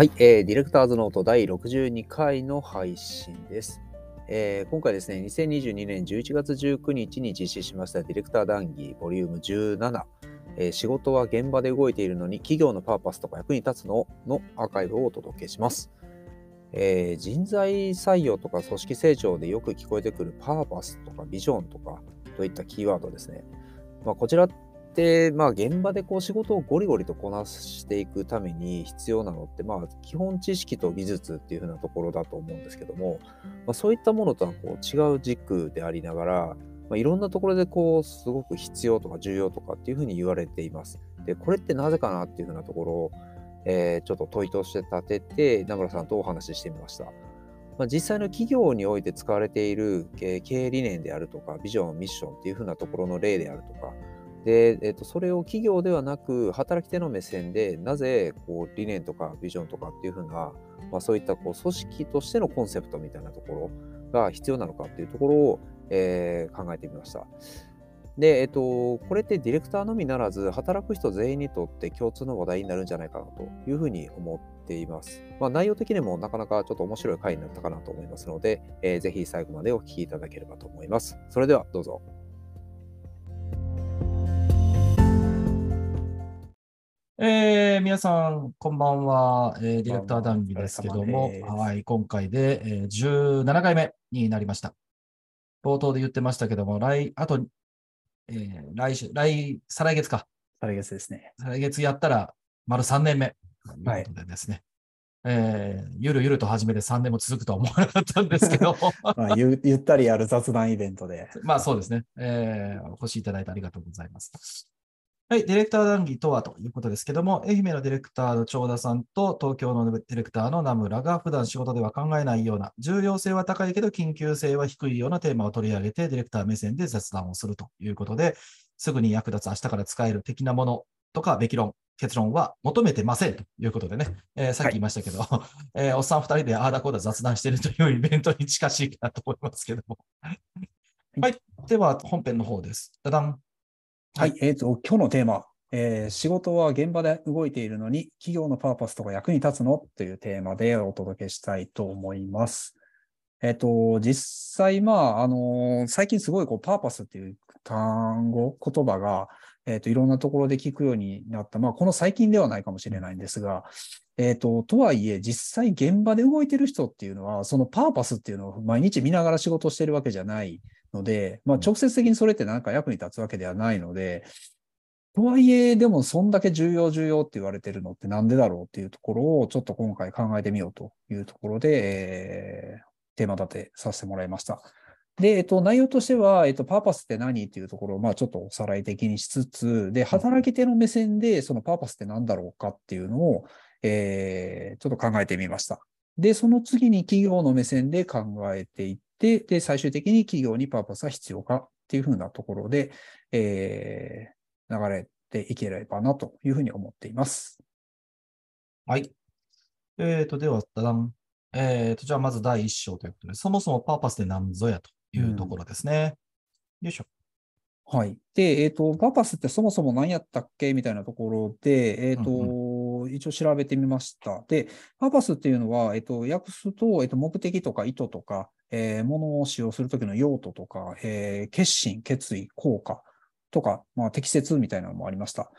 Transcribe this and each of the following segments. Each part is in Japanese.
はい、えー、ディレクターズノート第62回の配信です。えー今回ですね、2022年11月19日に実施しましたディレクター談義ボリューム17、えー仕事は現場で動いているのに企業のパーパスとか役に立つののアーカイブをお届けします。えー人材採用とか組織成長でよく聞こえてくるパーパスとかビジョンとかといったキーワードですね。まあ、こちらって、まあ、現場でこう仕事をゴリゴリとこなしていくために必要なのって、まあ、基本知識と技術っていうふうなところだと思うんですけども、まあ、そういったものとはこう違う軸でありながら、まあ、いろんなところでこうすごく必要とか重要とかっていうふうに言われています。で、これってなぜかなっていうふうなところを、えーちょっと問いとして立てて、名村さんとお話ししてみました。まあ、実際の企業において使われている経営理念であるとか、ビジョン、ミッションっていうふうなところの例であるとか、で、えっと、それを企業ではなく、働き手の目線で、なぜこう理念とかビジョンとかっていうふうな、まあ、そういったこう組織としてのコンセプトみたいなところが必要なのかっていうところを、えー考えてみました。で、えっと、これってディレクターのみならず、働く人全員にとって共通の話題になるんじゃないかなというふうに思っています。まあ、内容的にもなかなかちょっと面白い回になったかなと思いますので、えーぜひ最後までお聞きいただければと思います。それではどうぞ。えー皆さん、こんばんは、えーディレクター談義ですけどもはい、今回で、えー17回目になりました。冒頭で言ってましたけども、来、あと、えー来週、来、再来月か。来月ですね。再来月やったら、丸3年目ということでですね。えーゆるゆると始めて3年も続くとは思わなかったんですけど、まあ、ゆゆったりやる雑談イベントで。まあそうですね、えーお越しいただいてありがとうございます。はい、ディレクター談義とはということですけども、愛媛のディレクターの長田さんと東京のディレクターの名村が普段仕事では考えないような、重要性は高いけど緊急性は低いようなテーマを取り上げて、ディレクター目線で雑談をするということで、すぐに役立つ明日から使える的なものとか、べき論、結論は求めてませんということでね、えーさっき言いましたけど、えーおっさん二人でああだこうだ雑談しているというイベントに近しいかなと思いますけども。はい、では本編の方です。ダダン。はい、えっ、と、今日のテーマ、えー仕事は現場で動いているのに、企業のパーパスとか役に立つの？というテーマでお届けしたいと思います。えっ、と、実際、まあ、あの最近すごいこう、パーパスっていう単語、言葉が、えっ、と、いろんなところで聞くようになった。まあ、この最近ではないかもしれないんですが、えっ、と、とはいえ、実際現場で動いてる人っていうのは、そのパーパスっていうのを毎日見ながら仕事してるわけじゃないので、まあ、直接的にそれって何か役に立つわけではないので、とはいえ、でも、そんだけ重要、重要って言われてるのってなんでだろうっていうところを、ちょっと今回考えてみようというところで、えーテーマ立てさせてもらいました。で、えっと、内容としては、えっと、パーパスって何っていうところを、まあ、ちょっとおさらい的にしつつ、で、働き手の目線で、そのパーパスって何だろうかっていうのを、えーちょっと考えてみました。で、その次に企業の目線で考えていって、で、最終的に企業にパーパスが必要かっていうふうなところで、えー流れていければなというふうに思っています。はい。えーと、では、ダダン。えーと、じゃあまず第一章ということで、そもそもパーパスって何ぞやというところですね。よいしょ。はい。で、えっ、と、パーパスってそもそも何やったっけみたいなところで、えっ、と、う一応調べてみました。で、パーパスっていうのは、えっ、と、訳すと、えっ、と、目的とか意図とか、えーものを使用するときの用途とか、えー決心、決意、効果とか、まあ、適切みたいなのもありました。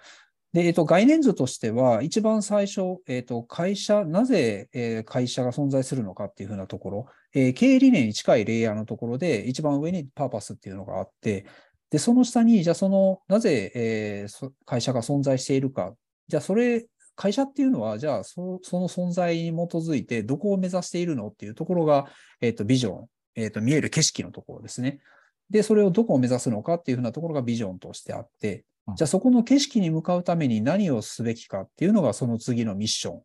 で、えっと、概念図としては、一番最初、えっと、会社、なぜ、えー会社が存在するのかっていうふうなところ、えー経営理念に近いレイヤーのところで、一番上にパーパスっていうのがあって、で、その下に、じゃあその、なぜ、えー会社が存在しているか、じゃあそれ、会社っていうのは、じゃあそその存在に基づいて、どこを目指しているのっていうところが、えっと、ビジョン、えっと、見える景色のところですね。で、それをどこを目指すのかっていうふうなところがビジョンとしてあってうん、じゃあそこの景色に向かうために何をすべきかっていうのがその次のミッション。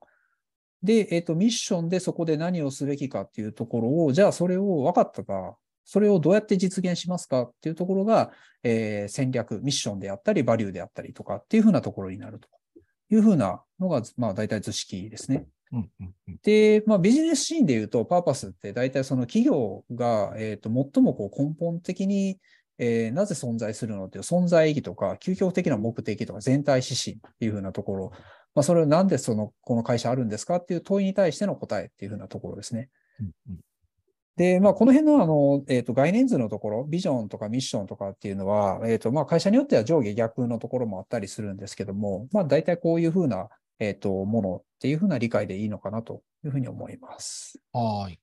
で、えっ、と、ミッションでそこで何をすべきかっていうところを、じゃあそれを分かったか、それをどうやって実現しますかっていうところが、えー戦略、ミッションであったり、バリューであったりとかっていうふうなところになるというふうなのが、まあ大体図式ですね。うんうんうんで、まあ、ビジネスシーンで言うと、パーパスって大体その企業が、えっ、と、最もこう根本的に、えーなぜ存在するのっていう存在意義とか、究極的な目的とか全体指針っていうふうなところ、まあ、それをなんでその、この会社あるんですかっていう問いに対しての答えっていうふうなところですね。うんうんで、まあ、この辺のあの、えっ、と、概念図のところ、ビジョンとかミッションとかっていうのは、えっ、と、まあ、会社によっては上下逆のところもあったりするんですけども、まあ、大体こういうふうな、えっ、と、ものっていうふうな理解でいいのかなというふうに思います。はい。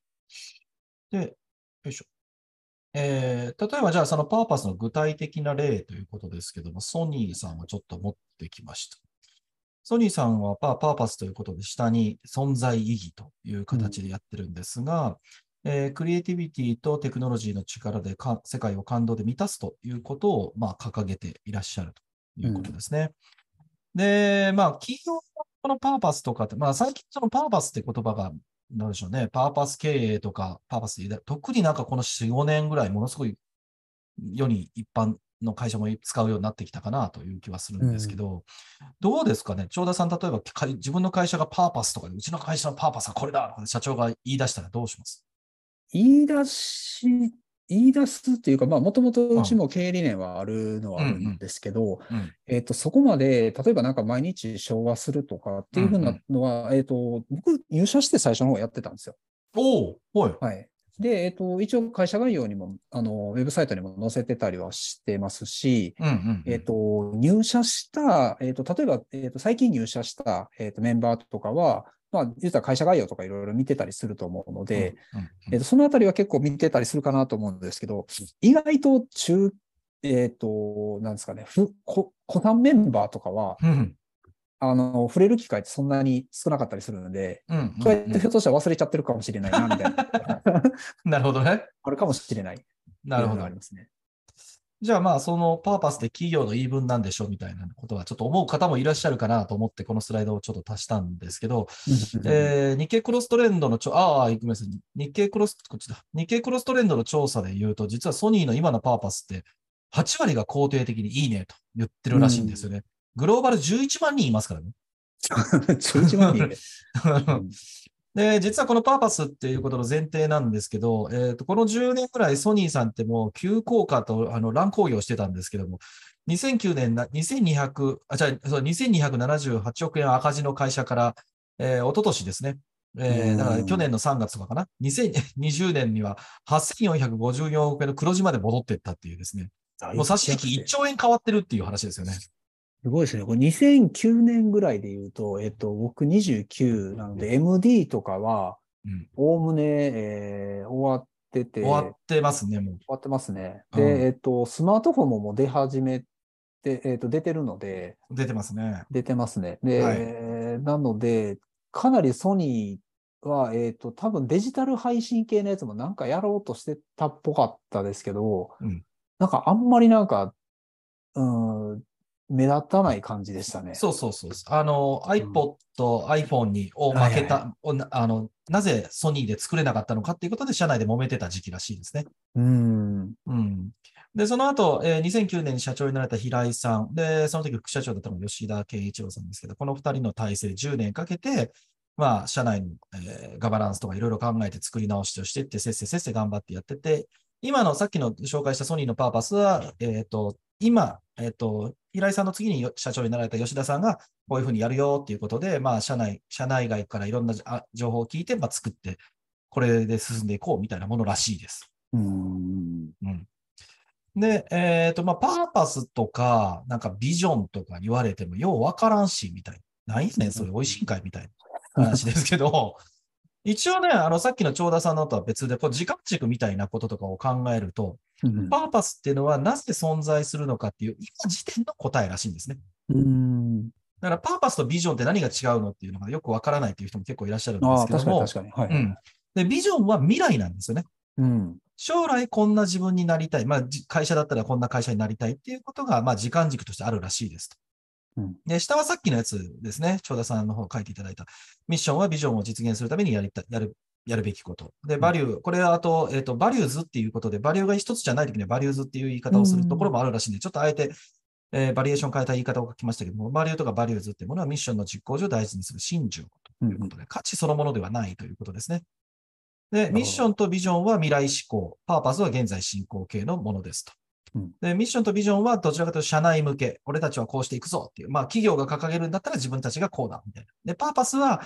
で、よいしょ。えー例えばじゃあそのパーパスの具体的な例ということですけども、ソニーさんをちょっと持ってきました。ソニーさんはパパーパスということで下に存在意義という形でやってるんですが、えークリエイティビティとテクノロジーの力でか世界を感動で満たすということを、まあ、掲げていらっしゃるということですね。で、まあ、企業のこのパーパスとかって、まあ、最近そのパーパスって言葉が、なんでしょうね、パーパス経営とか、パーパスで、特になんかこの4、5年ぐらい、ものすごい世に一般の会社も使うようになってきたかなという気はするんですけど、どうですかね、長田さん、例えばか自分の会社がパーパスとかで、うちの会社のパーパスはこれだ社長が言い出したらどうします？言い出し、言い出すっていうか、まあ、もともとうちも経営理念はあるのはあるんですけど、うん。えっと、そこまで、例えばなんか毎日昭和するとかっていうふうなのは、えっと、僕、入社して最初の方やってたんですよ。おおはい。はい。で、えっと、一応会社概要にも、あの、ウェブサイトにも載せてたりはしてますし、うんうん。えっと、入社した、えっと、例えば、えっと、最近入社した、えっと、メンバーとかは、まあ、言ったら会社概要とかいろいろ見てたりすると思うので、えっと、そのあたりは結構見てたりするかなと思うんですけど、意外と中、えっと、なんですかね、ふ、こ、個単メンバーとかは、うんうんあの、触れる機会ってそんなに少なかったりするので、うんううやってひょっとしたら忘れちゃってるかもしれないな、みたいな。なるほどね。あるかもしれない。なるほどあり。ますね。じゃあまあ、そのパーパスで企業の言い分なんでしょうみたいなことはちょっと思う方もいらっしゃるかなと思って、このスライドをちょっと足したんですけど、えー日経クロストレンドのちょ、ああ、ごめんなさい。日経クロス、こっちだ。日経クロストレンドの調査で言うと、実はソニーの今のパーパスって、8割が肯定的にいいねと言ってるらしいんですよね。グローバル11万人いますからね。11万人 で。実はこのパーパスっていうことの前提なんですけど、えっとこの10年くらいソニーさんってもう急降下とあの乱高下をしてたんですけども、2009年な、2200、あ、じゃあ、そう2278億円赤字の会社から、えー、一昨年ですね。えーだから去年の3月とかかな。2020年には8454億円の黒字まで戻っていったっていうですね。もう差し引き1兆円変わってるっていう話ですよね。すごいですね。これ2009年ぐらいで言うと、えっと、僕29なので、MD とかは、うん。おおむね、えー終わってて、終わってますね、もう。終わってますね。うんで、えっと、スマートフォンももう出始めて、えっと、出てるので、出てますね。出てますね。で、はいえーなので、かなりソニーは、えっと、多分デジタル配信系のやつもなんかやろうとしてたっぽかったですけど、うんなんかあんまりなんか、うん、目立たない感じでしたね。そうそうそう。あの、iPod、iPhone にを負けはいはいた、おなあの、なぜソニーで作れなかったのかっていうことで、社内で揉めてた時期らしいですね。うん。うん。で、その後、えー2009年に社長になられた平井さん、で、その時副社長だったのが吉田健一郎さんですけど、この二人の体制10年かけて、まあ、社内の、えーガバナンスとかいろいろ考えて作り直しをしていって、せっせせっせ頑張ってやってて、今のさっきの紹介したソニーのパーパスは、えっ、と、今、えっ、と、平井さんの次によ社長になられた吉田さんが、こういうふうにやるよっていうことで、まあ、社内、社内外からいろんなあ情報を聞いて、まあ、作って、これで進んでいこうみたいなものらしいです。うん。うん。で、えっ、と、まあ、パーパスとか、なんかビジョンとか言われても、ようわからんし、みたいな。何やねん、それ、美味しいんかいみたいな話ですけど、一応ね、あの、さっきの長田さんのとは別で、こう、時間軸みたいなこととかを考えると、うんパーパスっていうのはなぜ存在するのかっていう、今時点の答えらしいんですね。うん。だから、パーパスとビジョンって何が違うのっていうのがよくわからないっていう人も結構いらっしゃるんですけども、確かに確かに。はい。うん。で、ビジョンは未来なんですよね。うん。将来こんな自分になりたい。まあ、じ会社だったらこんな会社になりたいっていうことが、まあ、時間軸としてあるらしいですと。うんで、下はさっきのやつですね。長田さんの方書いていただいた。ミッションはビジョンを実現するためにやりたやる、やるべきこと。で、バリュー、これはあと、えっ、と、 values っていうことで、バリューが一つじゃないときには values っていう言い方をするところもあるらしいんで、ちょっとあえて、えーバリエーション変えた言い方を書きましたけども、バリューとか values っていうものはミッションの実行上大事にする信条ということで、価値そのものではないということですね。で、ミッションとビジョンは未来志向、パーパスは現在進行形のものですと。うんで、ミッションとビジョンはどちらかというと社内向け、俺たちはこうしていくぞっていう、まあ企業が掲げるんだったら自分たちがこうだみたいな。で、パーパスは、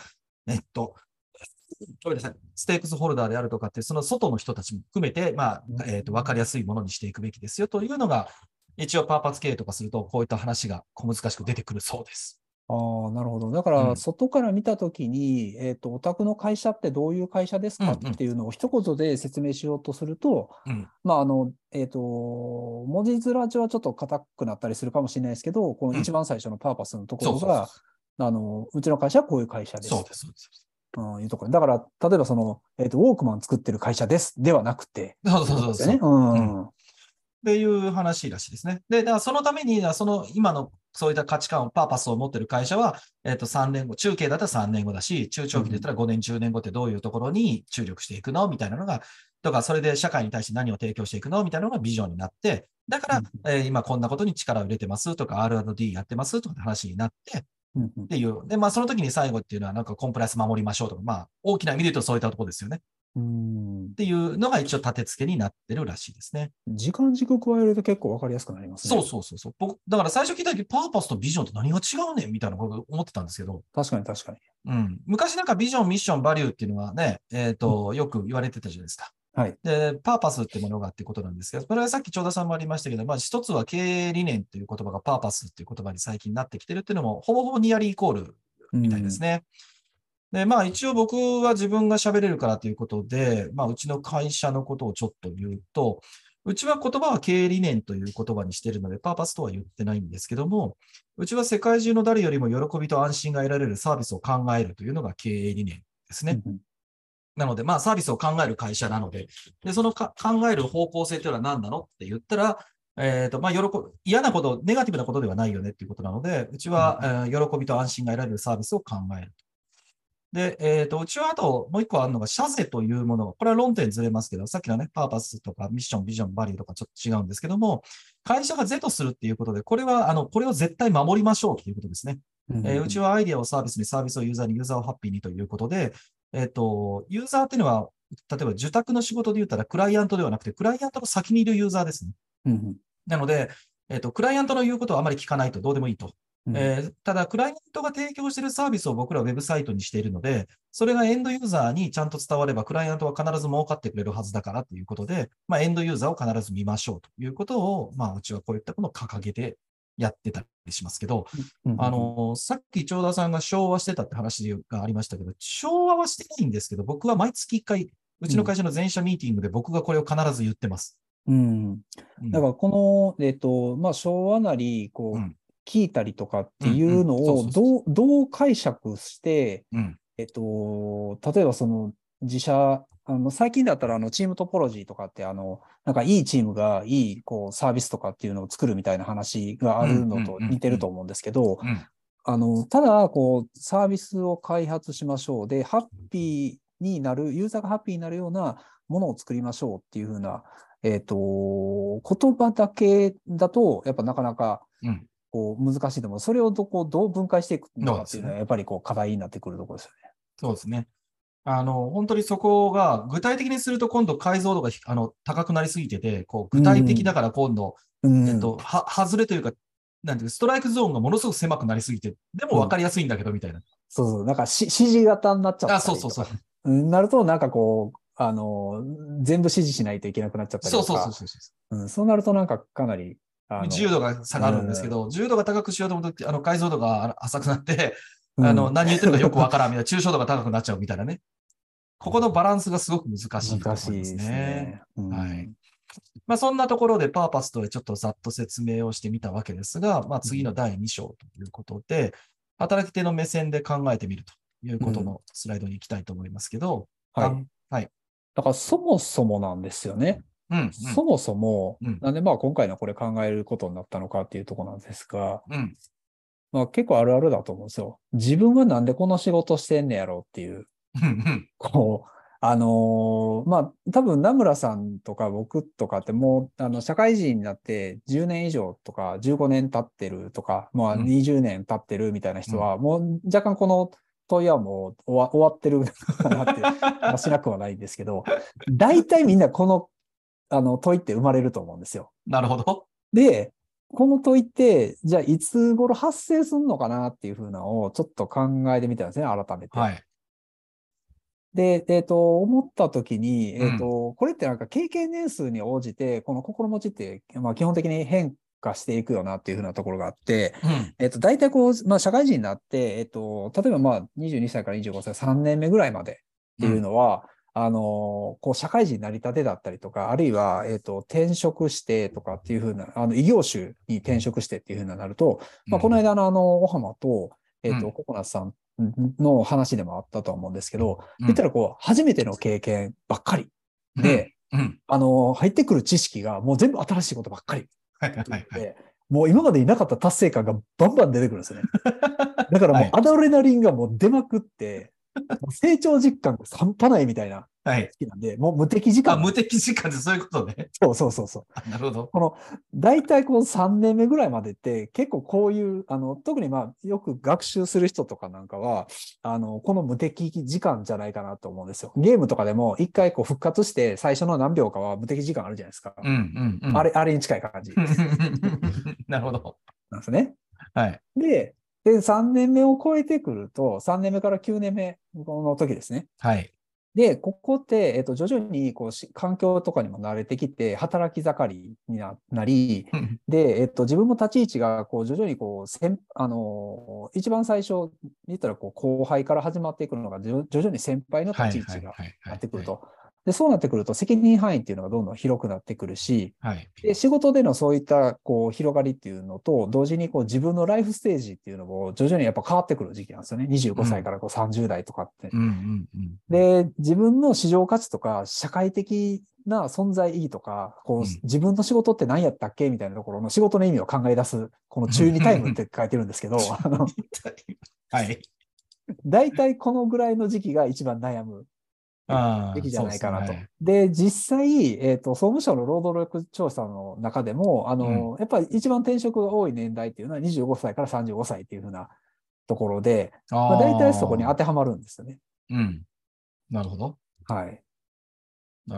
えっと、ごめんなさい、ステークスホルダーであるとかって、その外の人たちも含めて、まあ、えっと、わかりやすいものにしていくべきですよというのが、一応パーパス経営とかすると、こういった話が小難しく出てくるそうです。ああ、なるほど。だかうら、ん外から見たときに、えっと、お宅の会社ってどういう会社ですかっていうのを一言で説明しようとすると、うん。まあ、あの、えっと、文字面上はちょっと硬くなったりするかもしれないですけど、この一番最初のパーパスのところそうそうが、あの、うちの会社はこういう会社です。そうです、そうです。うん、いうところ。だから、例えばその、えっと、ウォークマン作ってる会社ですではなくて、そうそうそうそう。ですよね。うん。っていう話らしいですね。で、だからそのために、その今のそういった価値観を、パーパスを持ってる会社は、えっ、と、3年後、中継だったら3年後だし、中長期で言ったら5年、10年後ってどういうところに注力していくのみたいなのが、とか、それで社会に対して何を提供していくのみたいなのがビジョンになって、だから、うんえー今こんなことに力を入れてますとか、R&D やってますとかって話になって、っていう。で、まあ、その時に最後っていうのは、なんかコンプライアンス守りましょうとか、まあ、大きな意味で言うとそういったところですよね。うんっていうのが一応立て付けになってるらしいですね。時間軸加えると結構わかりやすくなりますね。そうそうそうそう。僕、だから最初聞いた時、パーパスとビジョンって何が違うねんみたいなこと思ってたんですけど、確かに確かに。うん。昔なんかビジョン、ミッション、バリューっていうのはね、えっ、と、よく言われてたじゃないですか。はい。で、パーパスってものがあってことなんですけど、これはさっき長田さんもありましたけど、まあ一つは経営理念っていう言葉がパーパスっていう言葉に最近なってきてるっていうのも、ほぼほぼニアリーイコールみたいですね。で、まあ一応僕は自分が喋れるからということで、まあうちの会社のことをちょっと言うと、うちは言葉は経営理念という言葉にしているので、パーパスとは言ってないんですけども、うちは世界中の誰よりも喜びと安心が得られるサービスを考えるというのが経営理念ですね。うんなので、まあ、サービスを考える会社なので、で、そのか考える方向性というのは何なのって言ったら、えっ、と、まあ、喜ぶ、嫌なこと、ネガティブなことではないよねっていうことなので、うちは、えー喜びと安心が得られるサービスを考えると。で、えっ、と、うちはあともう一個あるのが、社税というもの。これは論点ずれますけど、さっきのね、パーパスとかミッション、ビジョン、バリューとかちょっと違うんですけども、会社が是とするっていうことで、これは、あの、これを絶対守りましょうということですね。うんえーうちはアイデアをサービスに、サービスをユーザーに、ユーザーをハッピーにということで、えっ、と、ユーザーっていうのは、例えば受託の仕事で言ったら、クライアントではなくて、クライアントの先にいるユーザーですね。うんうんなので、えっ、と、クライアントの言うことはあまり聞かないとどうでもいいと。うん。えーただ、クライアントが提供しているサービスを僕らはウェブサイトにしているので、それがエンドユーザーにちゃんと伝われば、クライアントは必ず儲かってくれるはずだからということで、まあ、エンドユーザーを必ず見ましょうということを、まあ、うちはこういったものを掲げてやってたりしますけど、うん。うん。あの、さっき長田さんが昭和してたって話がありましたけど、昭和はしてないんですけど、僕は毎月1回、うちの会社の全社ミーティングで僕がこれを必ず言ってます。うん。うん。だからこの、えっと、まあ、昭和なり、こう、うん聞いたりとかっていうのをどう、解釈して、うん。えっと、例えばその自社、あの最近だったらあのチームトポロジーとかってあの、なんかいいチームがいいこうサービスとかっていうのを作るみたいな話があるのと似てると思うんですけど、うん。あの、ただ、こう、サービスを開発しましょう。で、ハッピーになる、ユーザーがハッピーになるようなものを作りましょうっていうふうな、えっ、と、言葉だけだと、やっぱなかなか、うんこう、難しいと思う。それをどこ、どう分解していくのかっていうのは、やっぱりこう、課題になってくるところですよね。そうですね。あの、本当にそこが、具体的にすると今度解像度がひあの高くなりすぎてて、こう具体的だから今度、うん。えっと、は、外れというか、なんていうかストライクゾーンがものすごく狭くなりすぎて、でも分かりやすいんだけど、みたいな。そうそう。なんかし、指示型になっちゃったりあ、そうそうそう。うんなると、なんかこう、あの、全部指示しないといけなくなっちゃったりとか。そうそうそうそうそう。うん、そうなると、なんかかなり、自由度が下がるんですけど、自由度が高くしようと思うと、あの解像度が浅くなって、うんあの、何言ってるかよくわからんみたいな、抽象度が高くなっちゃうみたいなね。ここのバランスがすごく難しいと思います難しいですね。ね。うんはい。まあ、そんなところでパーパスとちょっとざっと説明をしてみたわけですが、まあ、次の第2章ということで、働き手の目線で考えてみるということのスライドに行きたいと思いますけど、はいあんはい。だからそもそもなんですよね。うん、うん。そもそも、うん。なんでまあ今回のこれ考えることになったのかっていうところなんですが、うん、まあ結構あるあるだと思うんですよ。自分はなんでこの仕事してんねやろうっていう、こう、あのーまあ多分名村さんとか僕とかってもうあの社会人になって10年以上とか15年経ってるとか、まあうん。20年経ってるみたいな人は、もう若干この問いはもう終わ終わってるかなって まあしなくはないんですけど、大体みんなこのあの、問いって生まれると思うんですよ。なるほど。で、この問いって、じゃあいつ頃発生するのかなっていうふうなのをちょっと考えてみたんですね、改めて。はい。で、えっ、と、思ったときに、うんえっ、と、これってなんか経験年数に応じて、この心持ちって、まあ基本的に変化していくよなっていうふうなところがあって、うん。えっ、と、大体こう、まあ社会人になって、えっ、と、例えばまあ22歳から25歳、3年目ぐらいまでっていうのは、あの、こう、社会人になりたてだったりとか、あるいは、えっ、と、転職してとかっていうふうな、あの、異業種に転職してっていうふうになると、まあ、この間のあの、小浜と、えっ、と、うん。ココナッツさんの話でもあったと思うんですけど、うん。言ったらこう、初めての経験ばっかり。で、うん。あの、入ってくる知識がもう全部新しいことばっかり。はいはいはい。で、もう今までになかった達成感がバンバン出てくるんですよね。だからもはい。うアドレナリンがもう出まくって、成長実感が半端ないみたいなはい。好きなんで、もう無敵時あ、間。無敵時間ってそういうことね。そうそうそうそう。あ なるほど。この、大体こう3年目ぐらいまでって結構こういう、あの、特にまあよく学習する人とかなんかは、あの、この無敵時間じゃないかなと思うんですよ。ゲームとかでも一回こう復活して最初の何秒かは無敵時間あるじゃないですか。うんうんうん。あれ、あれに近い感じ なるほど。なんですね。はい。で、で、3年目を超えてくると、3年目から9年目の時ですね。はい。で、ここって、えっと、徐々に、こうし、環境とかにも慣れてきて、働き盛りにななり、で、えっと、自分も立ち位置が、こう、徐々に、こう、先、あのー、一番最初、言ったら、こう、後輩から始まっていくのが、徐徐々に先輩の立ち位置がなってくると。で、そうなってくると、責任範囲っていうのがどんどん広くなってくるし、はい。で、仕事でのそういった、こう、広がりっていうのと、同時に、こう、自分のライフステージっていうのも、徐々にやっぱ変わってくる時期なんですよね。25歳からこう30代とかって。うん。で、自分の市場価値とか、社会的な存在意義とか、こう、うん自分の仕事って何やったっけみたいなところの仕事の意味を考え出す、この中二タイムって書いてるんですけど、あの、はい。大体このぐらいの時期が一番悩むああ。時期じゃないかなと。ですねで実際、えっ、と、総務省の労働力調査の中でも、あの、やっぱり一番転職が多い年代っていうのは25歳から35歳っていうふうなところで、まあ、大体そこに当てはまるんですよね。うん。なるほど。はい。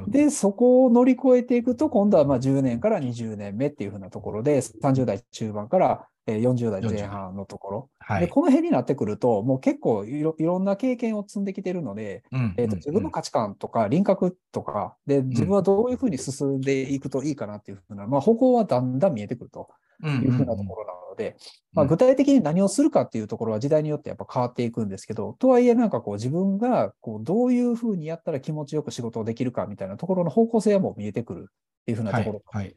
で、そこを乗り越えていくと、今度はまあ10年から20年目っていうふうなところで、30代中盤からえー40代前半のところ。で、はい。この辺になってくると、もう結構いろいろんな経験を積んできているので、うんえーと自分の価値観とか輪郭とか、で、自分はどういうふうに進んでいくといいかなっていうふうな、まあ、方向はだんだん見えてくるとうんいうふうなところなので、まあ、具体的に何をするかっていうところは時代によってやっぱ変わっていくんですけど、とはいえなんかこう自分がこうどういうふうにやったら気持ちよく仕事をできるかみたいなところの方向性はもう見えてくるっていうふうなはいところはい。っ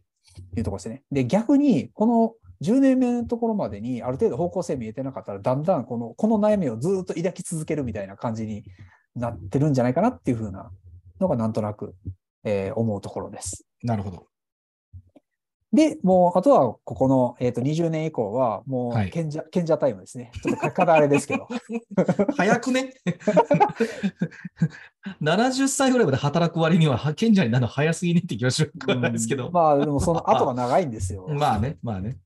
ていうところですね。で、逆に、この10年目のところまでにある程度方向性見えてなかったら、だんだんこの、この悩みをずっと抱き続けるみたいな感じになってるんじゃないかなっていうふうなのがなんとなく、えー思うところです。なるほど。で、もう、あとは、ここの、えっ、と、20年以降は、もう、はい賢者、賢者タイムですね。ちょっと書き方あれですけど。早くね？70歳ぐらいまで働く割には、賢者になるの早すぎねって気がしないですけど。うんまあ、でもその後が長いんですよ。まあね、まあね。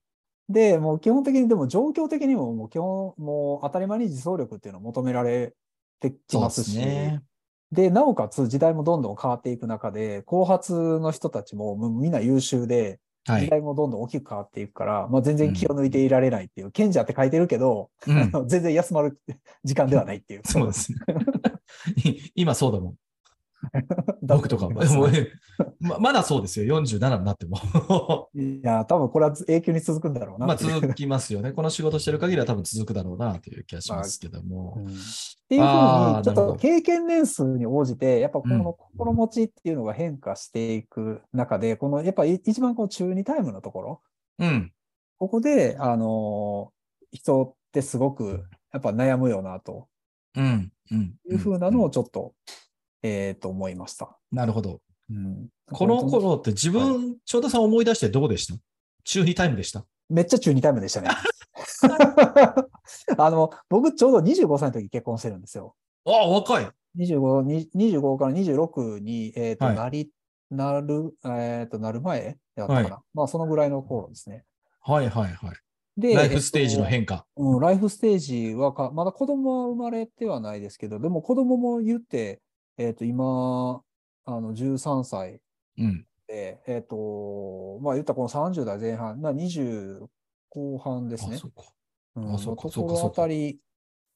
で、もう基本的に、でも状況的にも、もう基本、もう当たり前に自走力っていうのを求められてきますし、ね。で、なおかつ時代もどんどん変わっていく中で、後発の人たちもみんな優秀で、はい。時代もどんどん大きく変わっていくから、まあ全然気を抜いていられないっていう、賢者って書いてるけど、うん全然休まる時間ではないっていう。そうですね。今そうだもん。だ 僕とかも。まままだそうですよ。47になっても。いや、多分これは永久に続くんだろうなまあ。続きますよね。この仕事してる限りは多分続くだろうなという気がしますけどもう。んっていうふうに、ちょっと経験年数に応じて、やっぱこうんの心持ちっていうのが変化していく中で、このやっぱり一番こう中二タイムのところ、うん。ここで、あのー人ってすごくやっぱ悩むよなとうん。うん。いうふうなのをちょっと、えっと思いました。なるほど。うんこの頃って自分、翔太さん思い出してどうでした？中2タイムでした？めっちゃ中二タイムでしたね。あの、僕ちょうど25歳の時結婚してるんですよ。ああ、若い。25, に25から26に、えっ、と、はいなり、なる、えっ、と、なる前だったかな。はまあ、そのぐらいの頃ですね。はいはいはい。で、ライフステージのえっ変化。とうん、ライフステージはか、まだ子供は生まれてはないですけど、でも子供も言って、えっ、と、今、あの、13歳うん。で、えっ、と、まあ言ったらこの30代前半、まあ20後半ですねあ、。そうか。うんあそうかのところあたり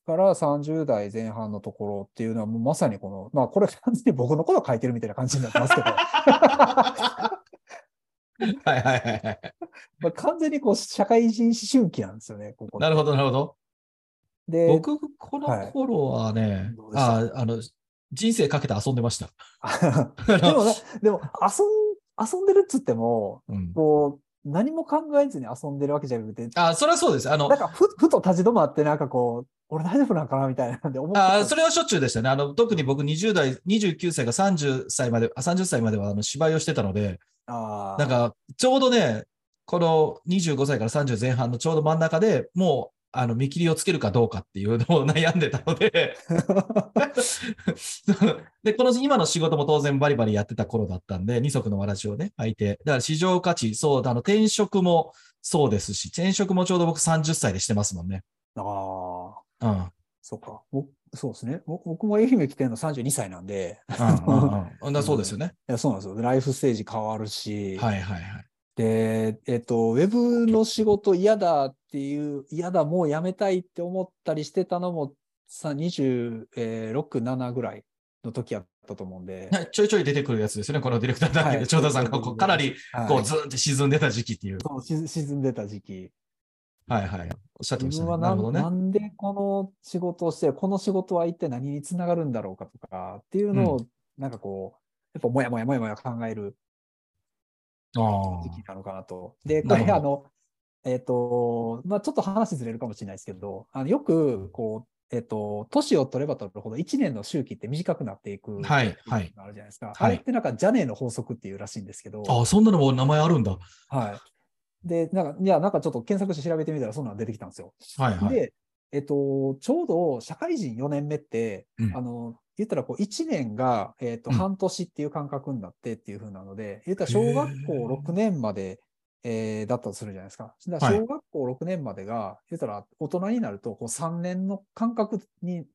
から30代前半のところっていうのは、もうまさにこの、まあこれ完全に僕のこと書いてるみたいな感じになってますけど、はいはいはいはい。まあ完全にこう社会人思春期なんですよね、ここ。なるほど、なるほど。で、僕、この頃はね、どうでした？ああの、人生かけて遊んでました。でもな、でも遊ん、遊んでるっつっても、うん、こう、何も考えずに遊んでるわけじゃなくて、あ、それはそうです。あのなん、かふふと立ち止まって、なんかこう、俺大丈夫なんかなみたいなんで思ってあそれはしょっちゅうでしたね。あの、特に僕20代、29歳が30歳まで、あ30歳まではあの芝居をしてたので、あーなんか、ちょうどね、この25歳から30前半のちょうど真ん中でもう、あの、見切りをつけるかどうかっていうのを悩んでたので、で、この今の仕事も当然バリバリやってた頃だったんで、二足のわらじをね、履いて、だから市場価値、そう、あの、転職もそうですし、転職もちょうど僕30歳でしてますもんね。あー、うん。うんそうか。僕そうですね。僕僕も愛媛来てるの32歳なんで、うんう そうですよね。いやそうなんですよ。ライフステージ変わるし、はいはいはい。で、えっと、ウェブの仕事嫌だっていう、嫌だ、もうやめたいって思ったりしてたのも、さ、26、7ぐらいの時やったと思うんで、はいちょいちょい出てくるやつですよね、このディレクターだけで、はい長田さんがかなりはいこうずーんって沈んでた時期っていう。そうし沈んでた時期。はいはい。おっしゃってましたね。自分はななねな。んでこの仕事をして、この仕事は一体何につながるんだろうかとかっていうのを、なんかこう、やっぱもやもやもやもや考えるあ時期なのかなと。で、これあの、えっ、と、まあちょっと話ずれるかもしれないですけど、あのよく、こう、えっ、と、年を取れば取るほど1年の周期って短くなっていく。はいはいあるじゃないですか。はいあれってなんかジャネーの法則っていうらしいんですけど、あ。あ、そんなのも名前あるんだ。はい。で、なんか、いや、なんかちょっと検索して調べてみたらそんなの出てきたんですよ。はいはい。で、えっと、ちょうど社会人4年目って、うんあの、言ったらこう1年が、えっと、うん半年っていう感覚になってっていう風なので、言ったら小学校へー6年まで、えーだったとするじゃないですか。だからはい小学校6年までが、言ったら大人になるとこう3年の感覚に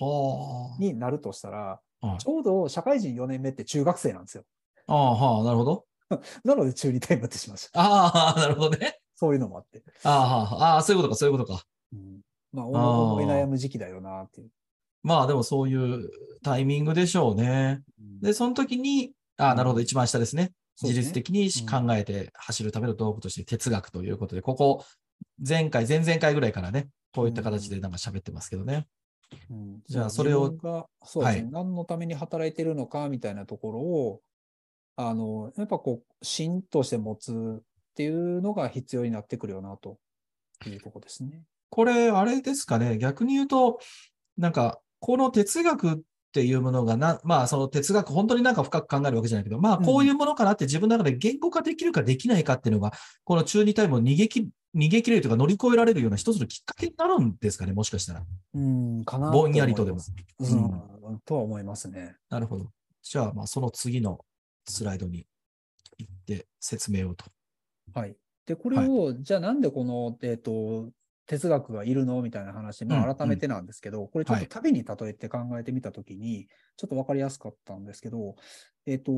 はになるとしたら、あ。はいちょうど社会人4年目って中学生なんですよ。ああ、はあ、なるほど。なので中2タイムってしました。ああ、なるほどね。そういうのもあって。ああ、はあ、ああ、そういうことか、そういうことか。うんまあ、ー思い悩む時期だよなっていう。まあでもそういうタイミングでしょうね。うんで、その時に、ああ、なるほど、一番下ですね。自律的に考えて走るための道具として哲学ということで、ここ、前回、前々回ぐらいからね、こういった形でなんか喋ってますけどね。うん。じゃあそれをがそうですね、はい。何のために働いてるのかみたいなところを、あの、やっぱこう、芯として持つっていうのが必要になってくるよな、というところですね。これ、あれですかね、逆に言うと、なんか、この哲学っていうものがな、まあ、その哲学、本当になんか深く考えるわけじゃないけど、まあ、うんこういうものかなって自分の中で言語化できるかできないかっていうのが、この中二タイムを逃げき、逃げ切れるというか乗り越えられるような一つのきっかけになるんですかね、もしかしたら。うん、かなぼんやりとでも思いますうん、とは思いますね。なるほど。じゃあ、まあ、その次のスライドに行って説明をと。はい。で、これを、じゃあなんでこの、えっ、と、哲学がいるの？みたいな話、まうんあ改めてなんですけど、これちょっはいと旅に例えて考えてみたときに、ちょっとわかりやすかったんですけど、えっ、と、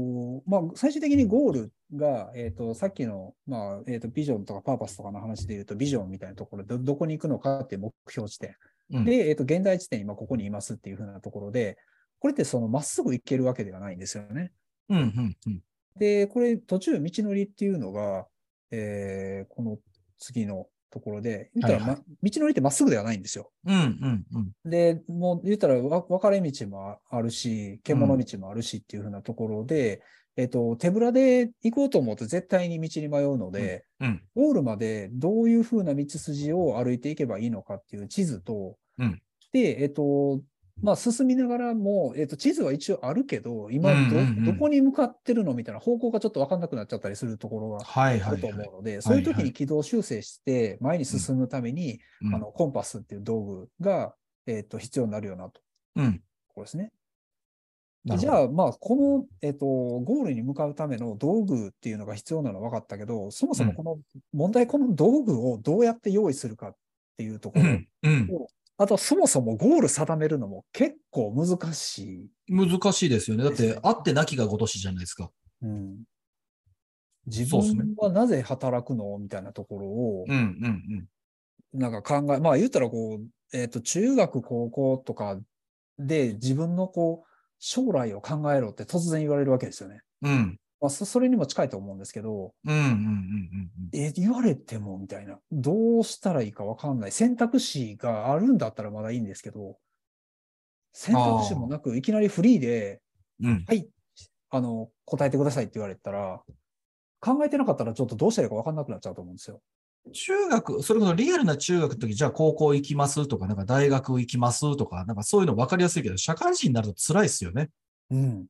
まあ最終的にゴールが、えっ、と、さっきの、まあ、えっ、と、ビジョンとかパーパスとかの話で言うと、ビジョンみたいなところでど、どこに行くのかっていう目標地点。うんで、えっ、と、現在地点今ここにいますっていうふうなところで、これってそのまっすぐ行けるわけではないんですよね。うん、うん、うん。で、これ途中道のりっていうのが、えーこの次のところで、言ったら、まはい。道のりってまっすぐではないんですよ。うん、うん、うん。で、もう言ったらわ分かれ道もあるし、獣道もあるしっていうふうなところで、えっと、手ぶらで行こうと思うと絶対に道に迷うので、うん、ゴールまでどういうふうな道筋を歩いていけばいいのかっていう地図と、うん。で、えっと、まあ、進みながらも、えっと、地図は一応あるけど、今ど、うんうんうんどこに向かってるのみたいな方向がちょっと分かんなくなっちゃったりするところがあるとはい。思うので、そういう時はいに軌道修正して前に進むために、うんあの、コンパスっていう道具が、えっと、必要になるようなとうん。ころですね。じゃあ、まあ、この、えっと、ゴールに向かうための道具っていうのが必要なのは分かったけど、そもそもこの問題、この道具をどうやって用意するかっていうところ、うん、うん。あとそもそもゴール定めるのも結構難しい。難しいですよね。だってあってなきがごとしじゃないですか。うん、自分はなぜ働くの？みたいなところをうん、うん、なんか考え、まあ言ったらこう、えっ、と、中学、高校とかで自分のこう、将来を考えろって突然言われるわけですよね。うん。うん、まあそそれにも近いと思うんですけど、うん、うん、うん、うん。え、言われてもみたいな。どうしたらいいかわかんない。選択肢があるんだったらまだいいんですけど、選択肢もなく、いきなりフリーで、うん、はい、あの、答えてくださいって言われたら、考えてなかったらちょっとどうしたらいいかわかんなくなっちゃうと思うんですよ。中学、それこそリアルな中学の時、じゃあ高校行きますとか、なんか大学行きますとか、なんかそういうの分かりやすいけど、社会人になると辛いですよね。うん。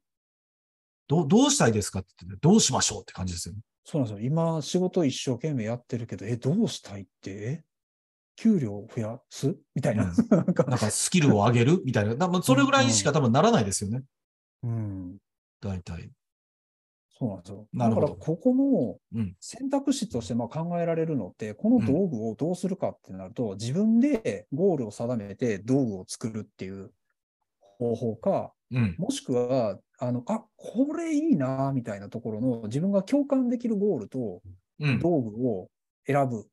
どうどうしたいですかって言って、どうしましょうって感じですよね。そうなんですよ。今、仕事一生懸命やってるけど、え、どうしたいって、え？給料増やす？みたいな。うんなんかスキルを上げる？みたいな。それぐらいにしか多分ならないですよね。うん。大体。そうなんですよ。なるほどだから、ここのうん選択肢としてまあ考えられるのって、この道具をどうするかってなると、自分でゴールを定めて道具を作るっていう方法か、うん。もしくは、あの、あ、これいいな、みたいなところの自分が共感できるゴールとうん。道具を選ぶ。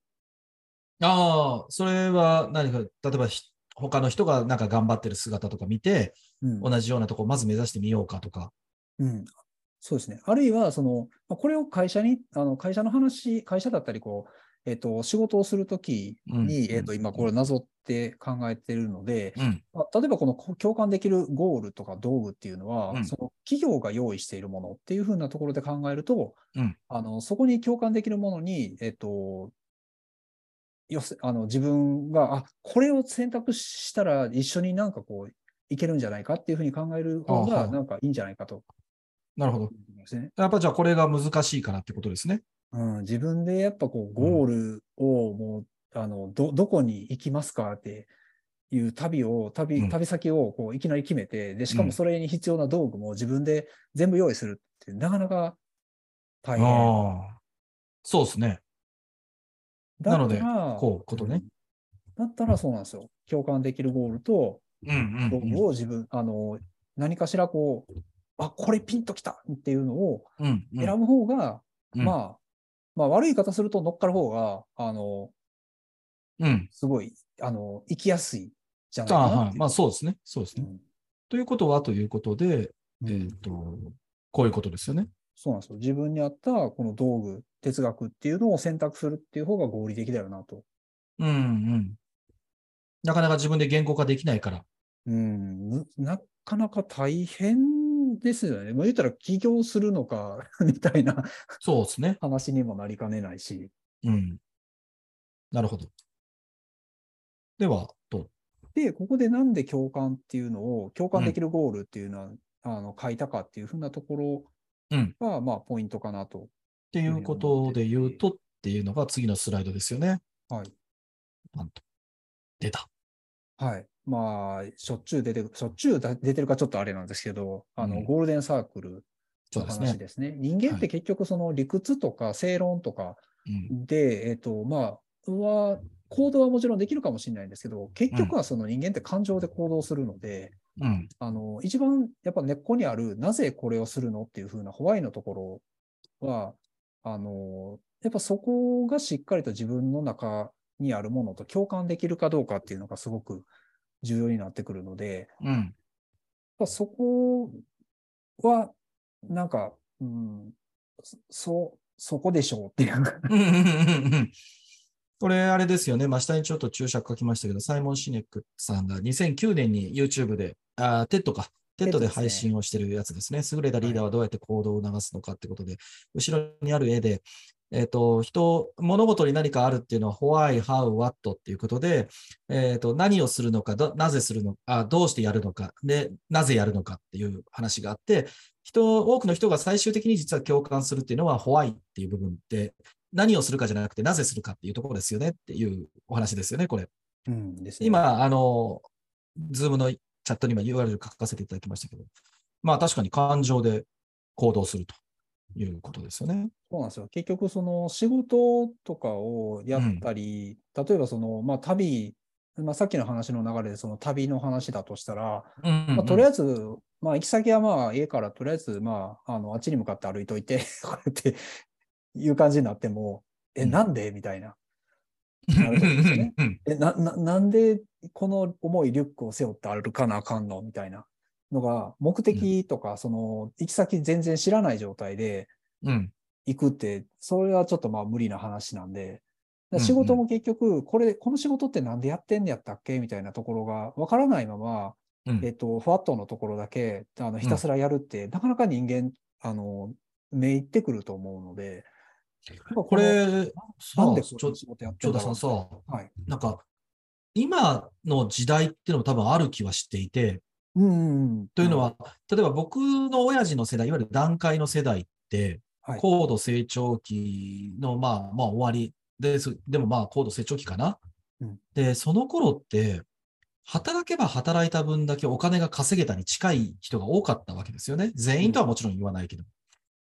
ああ、それは何か、例えばひ他の人がなんか頑張ってる姿とか見て、うん同じようなとこまず目指してみようかとか。うん。そうですね。あるいは、その、まあこれを会社に、あの、会社の話、会社だったり、こう、えっと、仕事をするときに、うん。えっと、今これなぞって考えてるので、うん。まあ、例えばこのこ共感できるゴールとか道具っていうのは、うん。その企業が用意しているものっていうふうなところで考えると、うん。あのそこに共感できるものに、えっと、よせあの自分が、あ、これを選択したら一緒になんかこう、いけるんじゃないかっていうふうに考える方が、あなんかいいんじゃないかと。なるほど。やっぱじゃあこれが難しいからってことですね。うん、自分でやっぱこう、ゴールをもう、あの、ど、どこに行きますかっていう旅を、う旅、ん旅先をこう、いきなり決めて、で、しかうんもそれに必要な道具も自分で全部用意するって、なかなか大変。ああ。そうですね。なのでこうことね。うんだったらそうなんですよ。共感できるゴールとうん道具を自分、あの、何かしらこう、あ、これピンときたっていうのをうん。うん。選ぶ方が、うんまあ、まあ悪い言い方すると乗っかる方が、あの、うん。すごい、あの、生きやすいじゃないかな。はい。まあそうですね。そうですね。うんということはということで、うんえっ、と、こういうことですよね。そうなんですよ。自分に合ったこの道具、哲学っていうのを選択するっていう方が合理的だよなと。うんうん。なかなか自分で言語化できないから。うん、むなかなか大変ですよね。もう言ったら起業するのか みたいなそうですね。話にもなりかねないし。うん。なるほど。では、どう？で、ここでなんで共感っていうのを、共感できるゴールっていうのは、あの書いたかっていうふうなところうん。が、まあ、ポイントかなと。っていうことで言うとっていうのが次のスライドですよね。はい。なんと。出た。はい。まあ、しょっちゅう出てる、しょっちゅうだ出てるかちょっとあれなんですけど、あの、うんゴールデンサークルのそうですね話。ですね。人間って結局その理屈とか正論とかうん。で、えっ、と、まあ、は、行動はもちろんできるかもしれないんですけど、結局はその人間って感情で行動するので、うん。あの、一番やっぱ根っこにある、なぜこれをするのっていう風なホワイのところは、あの、やっぱそこがしっかりと自分の中にあるものと共感できるかどうかっていうのがすごく重要になってくるので、うん。そこは、なんか、うん、そそこでしょうっていう。これ、あれですよね。まあ、下にちょっと注釈書きましたけど、サイモン・シネックさんが2009年に YouTube で、あ、 TED か。 TED で TED 配信をしてるやつですね。優れたリーダーはどうやって行動を促すのかってことで、後ろにある絵で、えっ、と、人、物事に何かあるっていうのは、why, how, what っていうことで、えっ、と、何をするのか、どなぜするのか、どうしてやるのか、で、なぜやるのかっていう話があって、人、多くの人が最終的に実は共感するっていうのは、why っていう部分で、何をするかじゃなくて、なぜするかっていうところですよねっていうお話ですよね、これ。うんですね。今、あの、ズームのチャットにも URL 書かせていただきましたけど、まあ確かに感情で行動するということですよね。そうなんですよ。結局、その仕事とかをやったり、例えばその、まあ旅、まあさっきの話の流れでその旅の話だとしたら、まあ、とりあえず、まあ行き先はまあ家からとりあえず、まあ、あの、あっちに向かって歩いといて、こうやっていう感じになっても、え、うん。なんで？みたいな。なるですよね。うん。え、な、な、なんでこの重いリュックを背負って歩かなあかんの？みたいなのが、目的とか、その、行き先全然知らない状態でうん。行くって、それはちょっとまあ無理な話なんで、仕事も結局、これ、この仕事ってなんでやってんのやったっけみたいなところがわからないまま、うん。えっと、ふわっとのところだけ、あの、ひたすらやるって、なかなか人間、あの、目いってくると思うので、これ、なんさであ、ちょこの仕事やって長んだろう田さんさ、はい。なんか、今の時代っていうのも多分ある気はしていて、うんうんうん。というのは、例えば僕の親父の世代、いわゆる段階の世代って、はい高度成長期の、まあ、まあ終わりです。でもまあ高度成長期かな。うんで、その頃って、働けば働いた分だけお金が稼げたに近い人が多かったわけですよね。全員とはもちろん言わないけど。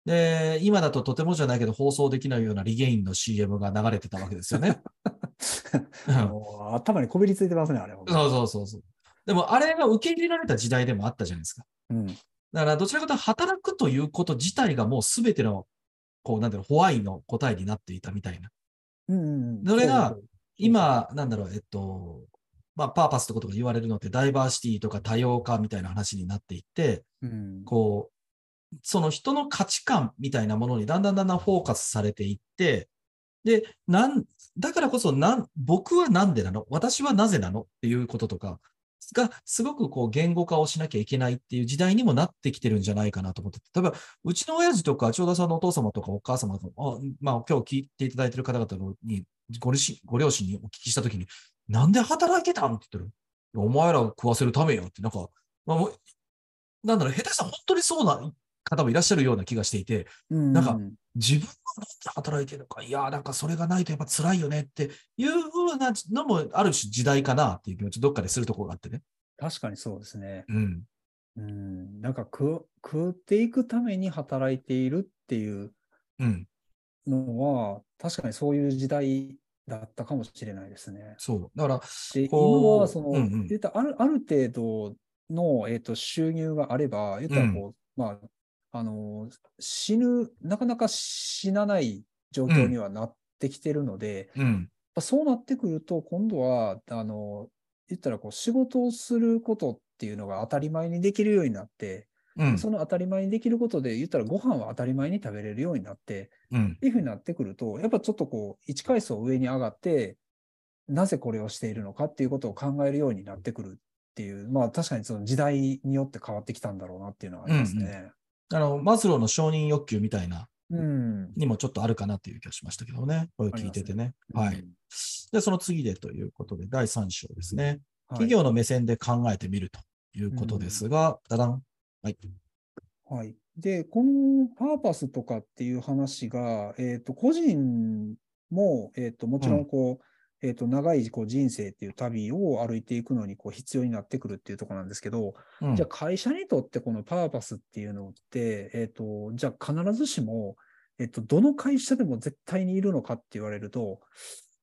で、今だととてもじゃないけど放送できないようなリゲインの CM が流れてたわけですよね。頭にこびりついてますね、あれは。そうそうそうそう。でもあれが受け入れられた時代でもあったじゃないですか。うん。だからどちらかというと働くということ自体がもうすべての、こう、なんだろう、ホワイの答えになっていたみたいな。うんうんうん。それが今、なんだろう、えっと、まあ、パーパスとかとか言われるのって、ダイバーシティとか多様化みたいな話になっていって、そううん。こう、その人の価値観みたいなものにだんだんだんだんフォーカスされていって、で、なん、だからこそ、なん、僕はなんでなの？私はなぜなの？っていうこととか、が、すごくこう言語化をしなきゃいけないっていう時代にもなってきてるんじゃないかなと思ってて、例えば、うちの親父とか、長田さんのお父様とかお母様とか、あまあ、今日聞いていただいている方々のに、ご両親ご両親にお聞きしたときに、なんで働いてたんって言ってる。お前らを食わせるためよって、なんか、まあ、もうなんだろう、下手したら本当にそうな方もいらっしゃるような気がしていて、うんなんか自分はなんで働いてるのか、いやー、なんかそれがないとやっぱ辛いよねっていうふうなのもある種時代かなっていう気持ち、どっかでするところがあってね。確かにそうですね。うん。うん。なんか食う、食っていくために働いているっていううん。のは、確かにそういう時代だったかもしれないですね。そう。だから、で、今はその、うんうんあるある程度の、えっと収入があれば、言ったらこう、まあ、あの、死ぬ、なかなか死なない状況にはなってきてるので、うん。そうなってくると、今度は、あの、言ったらこう仕事をすることっていうのが当たり前にできるようになって、うん。その当たり前にできることで、言ったらご飯は当たり前に食べれるようになって、うん。っていうふうになってくると、やっぱちょっとこう、1階層上に上がって、なぜこれをしているのかっていうことを考えるようになってくるっていう、まあ確かにその時代によって変わってきたんだろうなっていうのはありますね。あの、マズローの承認欲求みたいな、うん。にもちょっとあるかなっていう気がしましたけどね。これ聞いててね。はい。うん。で、その次でということで、第3章ですね。はい企業の目線で考えてみるということですが、だだん。はい。はい。で、このパーパスとかっていう話が、えっ、と、個人も、えっ、と、もちろんこう、えっ、と、長いこう人生っていう旅を歩いていくのにこう必要になってくるっていうところなんですけど、うん。じゃあ会社にとってこのパーパスっていうのって、えっ、と、じゃあ必ずしも、えっ、と、どの会社でも絶対にいるのかって言われると、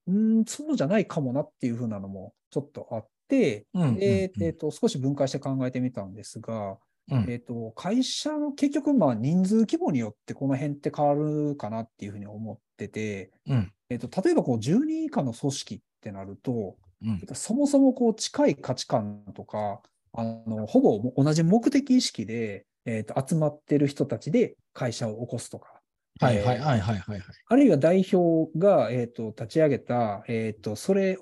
うーん、そうじゃないかもなっていうふうなのもちょっとあって、うんでうんうん。えっ、と、少し分解して考えてみたんですが、うん。えっ、と、会社の結局、まあ人数規模によってこの辺って変わるかなっていうふうに思ってて、うん。えっ、と、例えばこう10人以下の組織ってなると、うん。そもそもこう近い価値観とか、あの、ほぼ同じ目的意識で、えっ、と、集まってる人たちで会社を起こすとか、はいはいはいはいはいはい。あるいは代表が、えっ、と、立ち上げた、えっ、と、それ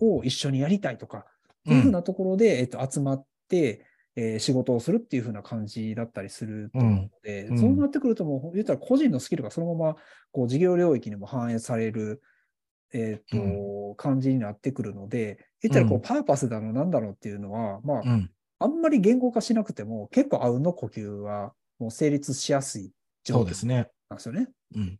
を一緒にやりたいとか、っていうふうなところで、えっ、と、集まって、えー仕事をするっていうふうな感じだったりすると思うので、うんうんそうなってくるともう、言ったら個人のスキルがそのまま、こう、事業領域にも反映される、えっ、と、感じになってくるので、言ったらこう、うんパーパスだの、なんだろうっていうのは、まあ、うん。あんまり言語化しなくても、結構あうんの呼吸はもう成立しやすい状況そうですね。なんですよね。うん。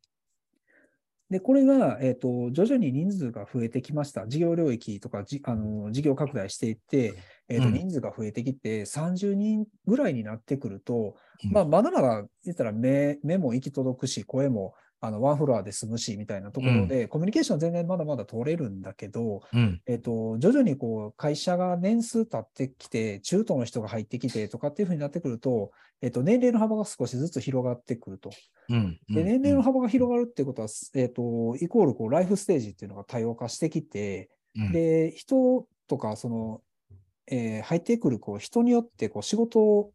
で、これが、えっ、と、徐々に人数が増えてきました。事業領域とか、じあの、事業拡大していって、えっ、と、うん人数が増えてきて、30人ぐらいになってくると、うんまあ、まだまだ、言ったら目、目も行き届くし、声もあのワンフロアで済むしみたいなところで、コミュニケーション全然まだまだ取れるんだけど、うん。えっと、徐々にこう会社が年数経ってきて、中途の人が入ってきてとかっていうふうになってくると、えっと、年齢の幅が少しずつ広がってくると。うん。で年齢の幅が広がるってことは、えっと、イコールこうライフステージっていうのが多様化してきて、うん、で、人とか、その、えー入ってくるこう人によってこう仕事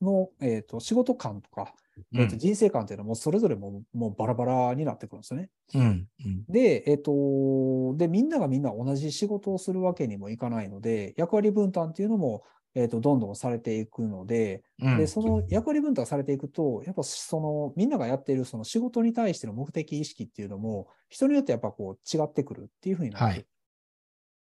の、えっと、仕事感とか、えっと、人生観っていうのはもうそれぞれもうもうバラバラになってくるんですよね。うん。うん。で、えっと、で、みんながみんな同じ仕事をするわけにもいかないので、役割分担っていうのも、えっと、どんどんされていくので、うん。で、その役割分担されていくと、やっぱその、みんながやっているその仕事に対しての目的意識っていうのも、人によってやっぱこう違ってくるっていうふうになって、はい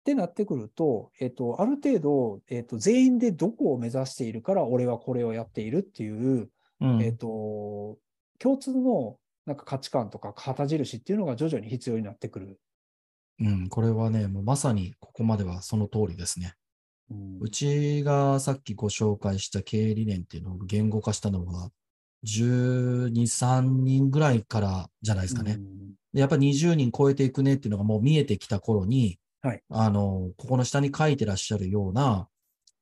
ってなってくると、えっと、ある程度、えっと、全員でどこを目指しているから、俺はこれをやっているっていう、うんえっと、共通のなんか価値観とか旗印っていうのが徐々に必要になってくる。うん、これはね、もうまさにここまではその通りですね。うんうちがさっきご紹介した経営理念っていうのを言語化したのは、12、3人ぐらいからじゃないですかね。うんでやっぱり20人超えていくねっていうのがもう見えてきた頃に、はいあの、ここの下に書いてらっしゃるような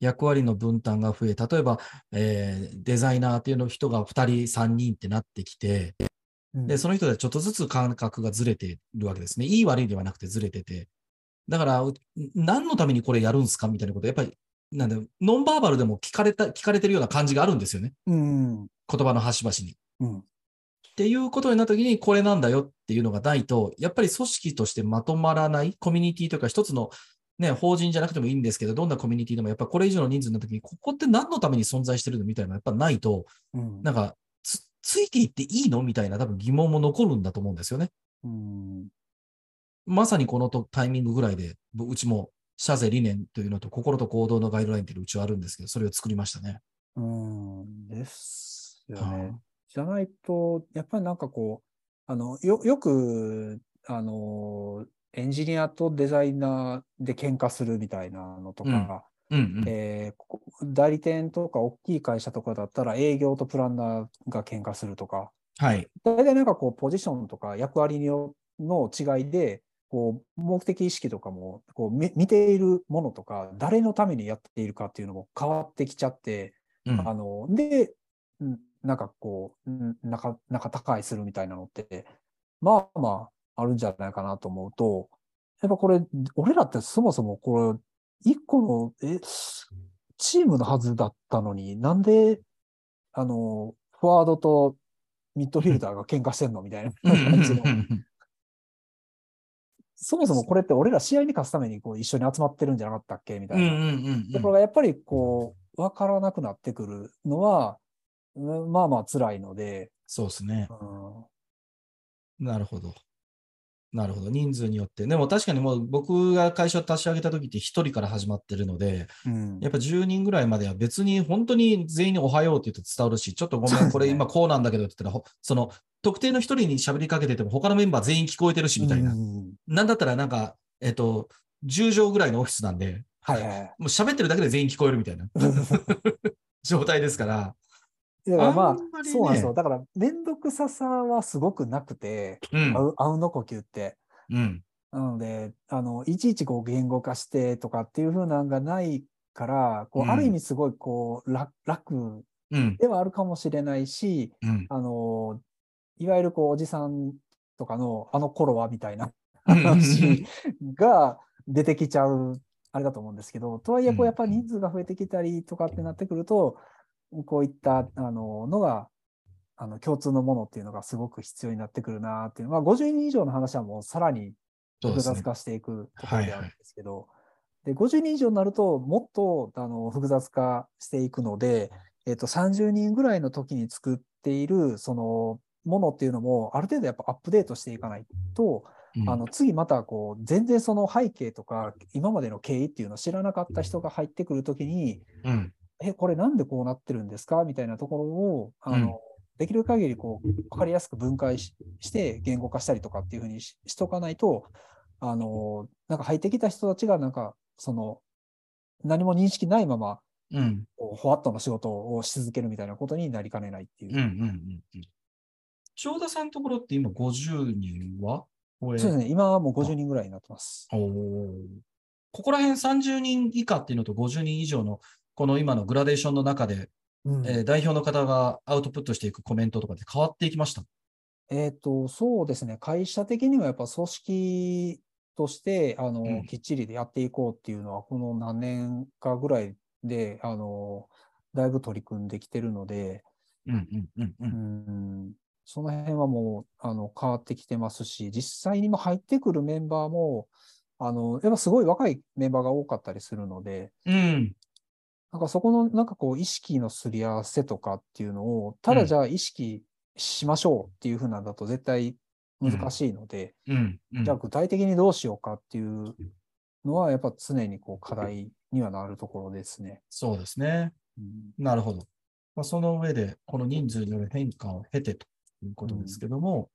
役割の分担が増え、例えば、えーデザイナーっていうの人が2人、3人ってなってきて、うんで、その人でちょっとずつ感覚がずれてるわけですね。いい悪いではなくてずれてて。だから、う何のためにこれやるんすかみたいなこと、やっぱり、なんだろうノンバーバルでも聞かれた、聞かれてるような感じがあるんですよね。うん。言葉の端々に。うん。っていうことになった時に、これなんだよっていうのがないと、やっぱり組織としてまとまらない、コミュニティというか一つのね、法人じゃなくてもいいんですけど、どんなコミュニティでもやっぱこれ以上の人数になった時に、ここって何のために存在してるのみたいなのやっぱないと、うんなんかつ、ついていっていいのみたいな多分疑問も残るんだと思うんですよね。うん。まさにこのとタイミングぐらいで、ぼうちも社税理念というのと心と行動のガイドラインっていうのうちはあるんですけど、それを作りましたね。うん。ですよね。はじゃないと、やっぱりなんかこう、あの、よ、よく、あの、エンジニアとデザイナーで喧嘩するみたいなのとか、うんうんうん。えー代理店とか大きい会社とかだったら営業とプランナーが喧嘩するとか、はい。大体なんかこう、ポジションとか役割によの違いで、こう、目的意識とかも、こう、み見ているものとか、誰のためにやっているかっていうのも変わってきちゃって、うんあの、で、うんなんかこう、うん仲、仲高いするみたいなのって、まあまあ、あるんじゃないかなと思うと、やっぱこれ、俺らってそもそもこれ、一個の、え、チームのはずだったのに、なんで、あの、フォワードとミッドフィルダーが喧嘩してんのみたいな 感じの。そもそもこれって俺ら試合に勝つためにこう一緒に集まってるんじゃなかったっけみたいな。ところがやっぱりこう、わからなくなってくるのは、うんまあまあ辛いので、そうですね。うんなるほど。なるほど。人数によって。でも確かにもう僕が会社を立ち上げた時って1人から始まってるので、うんやっぱ10人ぐらいまでは別に本当に全員におはようって言うと伝わるし、ちょっとごめん、これ今こうなんだけどって言ったら、ほその特定の一人に喋りかけてても他のメンバー全員聞こえてるしみたいな。うんなんだったらなんか、えっと、10畳ぐらいのオフィスなんで、はいはいはい。もう喋ってるだけで全員聞こえるみたいな 状態ですから。だからまあ、あんまりねそうなんですよ。だから、めんどくささはすごくなくて、うんあ。うあうの呼吸って。うん。なので、あの、いちいちこう言語化してとかっていう風なのがないから、こう、うんある意味すごいこう、楽、楽うん。ではあるかもしれないし、うん。あの、いわゆるこう、おじさんとかのあの頃はみたいなうん話が出てきちゃう、あれだと思うんですけど、とはいえ、こうんう、やっぱり人数が増えてきたりとかってなってくると、こういった、あの、のが、あの、共通のものっていうのがすごく必要になってくるなっていう。まあ、50人以上の話はもうさらに複雑化していくところであるんですけど、で、50人以上になると、もっと、あの、複雑化していくので、えっと、30人ぐらいの時に作っている、その、ものっていうのも、ある程度やっぱアップデートしていかないと、うんあの、次またこう、全然その背景とか、今までの経緯っていうのを知らなかった人が入ってくるときに、うん。え、これなんでこうなってるんですか？みたいなところを、あの、できる限りこう、わかりやすく分解しして言語化したりとかっていうふうにししとかないと、あの、なんか入ってきた人たちがなんか、その、何も認識ないまま、うん。こうふわっとの仕事をし続けるみたいなことになりかねないっていう。うん。うん。うん。長田さんのところって今50人は？そうですね。今はもう50人ぐらいになってます。ここら辺30人以下っていうのと50人以上のこの今のグラデーションの中で、うんえー代表の方がアウトプットしていくコメントとかって変わっていきました？えっ、と、そうですね。会社的にはやっぱ組織として、あの、うんきっちりでやっていこうっていうのは、この何年かぐらいで、あの、だいぶ取り組んできてるので、うんうんうんう。うんん、その辺はもう、あの、変わってきてますし、実際にも入ってくるメンバーも、あの、やっぱすごい若いメンバーが多かったりするので、うん。なんかそこのなんかこう意識のすり合わせとかっていうのを、ただじゃあ意識しましょうっていうふうなんだと絶対難しいので、うん。うんじゃあ具体的にどうしようかっていうのはやっぱ常にこう課題にはなるところですね。そうですね。うんなるほど。まあ、その上で、この人数による変化を経てということですけども、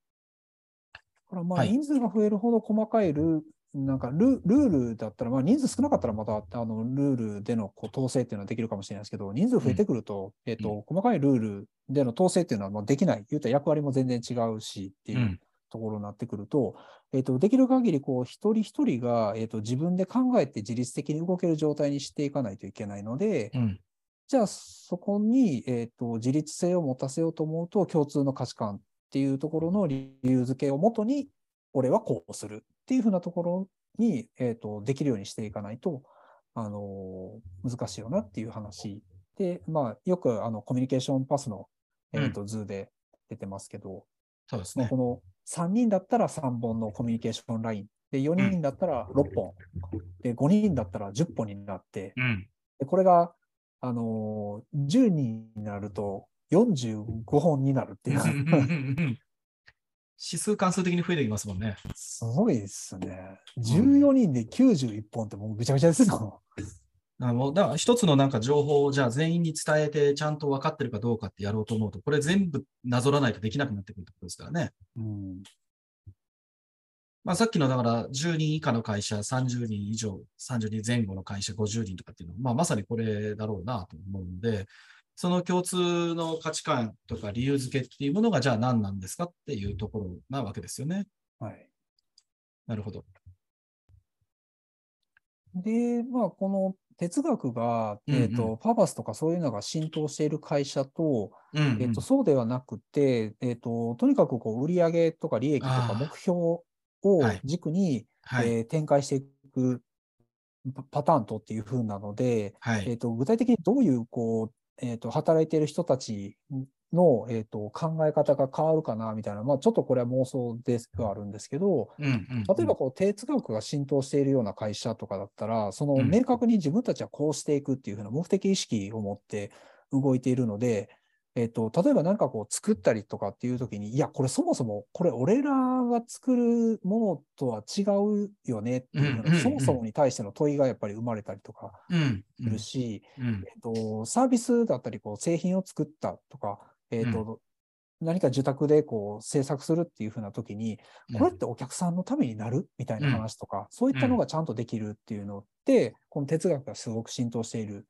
だからまあはい人数が増えるほど細かいルーなんかルルールだったら、まあ人数少なかったらまたあのルールでのこう統制っていうのはできるかもしれないですけど、人数増えてくると、えっ、と、細かいルールでの統制っていうのはもうできない。言うたら役割も全然違うしっていううんところになってくると、えっ、と、できる限りこう一人一人が、えっ、と、自分で考えて自律的に動ける状態にしていかないといけないので、うん。じゃあそこに、えっ、と、自律性を持たせようと思うと、共通の価値観っていうところの理由付けをもとに、俺はこうするっていうふうなところに、えっ、と、できるようにしていかないと、あのー難しいよなっていう話で、まあ、よくあのコミュニケーションパスの、えっ、と、図で出てますけど、そうですねまあこ。の3人だったら3本のコミュニケーションライン、で、4人だったら6本、で、5人だったら10本になって、うん。でこれが、あのー10人になると45本になるっていう、指数関数的に増えてきますもんね。すごいですね。14人で91本ってもうぐちゃぐちゃですよ。あのだから一つのなんか情報をじゃあ全員に伝えてちゃんと分かってるかどうかってやろうと思うと、これ全部なぞらないとできなくなってくるってことですからね。うん。まあ、さっきのだから10人以下の会社、30人以上、30人前後の会社、50人とかっていうのは、まあ、まさにこれだろうなと思うので、その共通の価値観とか理由付けっていうものがじゃあ何なんですかっていうところなわけですよね。はい。なるほど。で、まあ、この哲学が、うんうんえっ、と、パーパスとかそういうのが浸透している会社と、うんうんえっ、と、そうではなくて、えっ、と、とにかくこう、売上とか利益とか目標をはい軸に、はい。えー展開していくパパターンとっていう風なので、はい。えー、と具体的にどういうこう、えー、と働いている人たちの、えー、と考え方が変わるかなみたいな、まあ、ちょっとこれは妄想ではあるんですけど、うんうん例えばこう哲学が浸透しているような会社とかだったら、そのうん。明確に自分たちはこうしていくっていうふうな目的意識を持って動いているので、えっと、例えば何かこう作ったりとかっていう時に、いや、これそもそもこれ俺らが作るものとは違うよねっていうふうんうんうん。そもそもに対しての問いがやっぱり生まれたりとかうんするし、うん。えっと、サービスだったり、こう、製品を作ったとか、えっと、何か受託でこう制作するっていうふうな時に、これってお客さんのためになるみたいな話とか、そういったのがちゃんとできるっていうのって、この哲学がすごく浸透している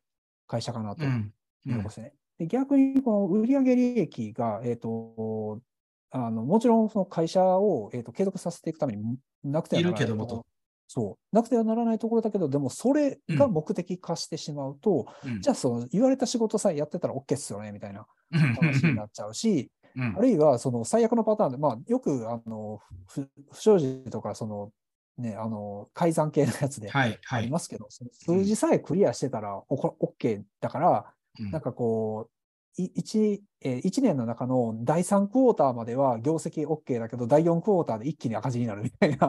会社かなとうん。いうところですね。で逆に、この売上利益が、えっ、と、あの、もちろんその会社を、えー、と継続させていくためになくてはならないと。ころそう、なくてはならないところだけど、でもそれが目的化してしまうと、うん。じゃあその言われた仕事さえやってたら OK っすよねみたいな話になっちゃうし、うん。あるいはその最悪のパターンで、まあ、よくあの不不祥事とかその、ね、あの改ざん系のやつではい、はい。ありますけど、その数字さえクリアしてたら OK だから、うん。なんかこう、い 1, えー一年の中の第3クォーターまでは業績 OK だけど、第4クォーターで一気に赤字になるみたいな、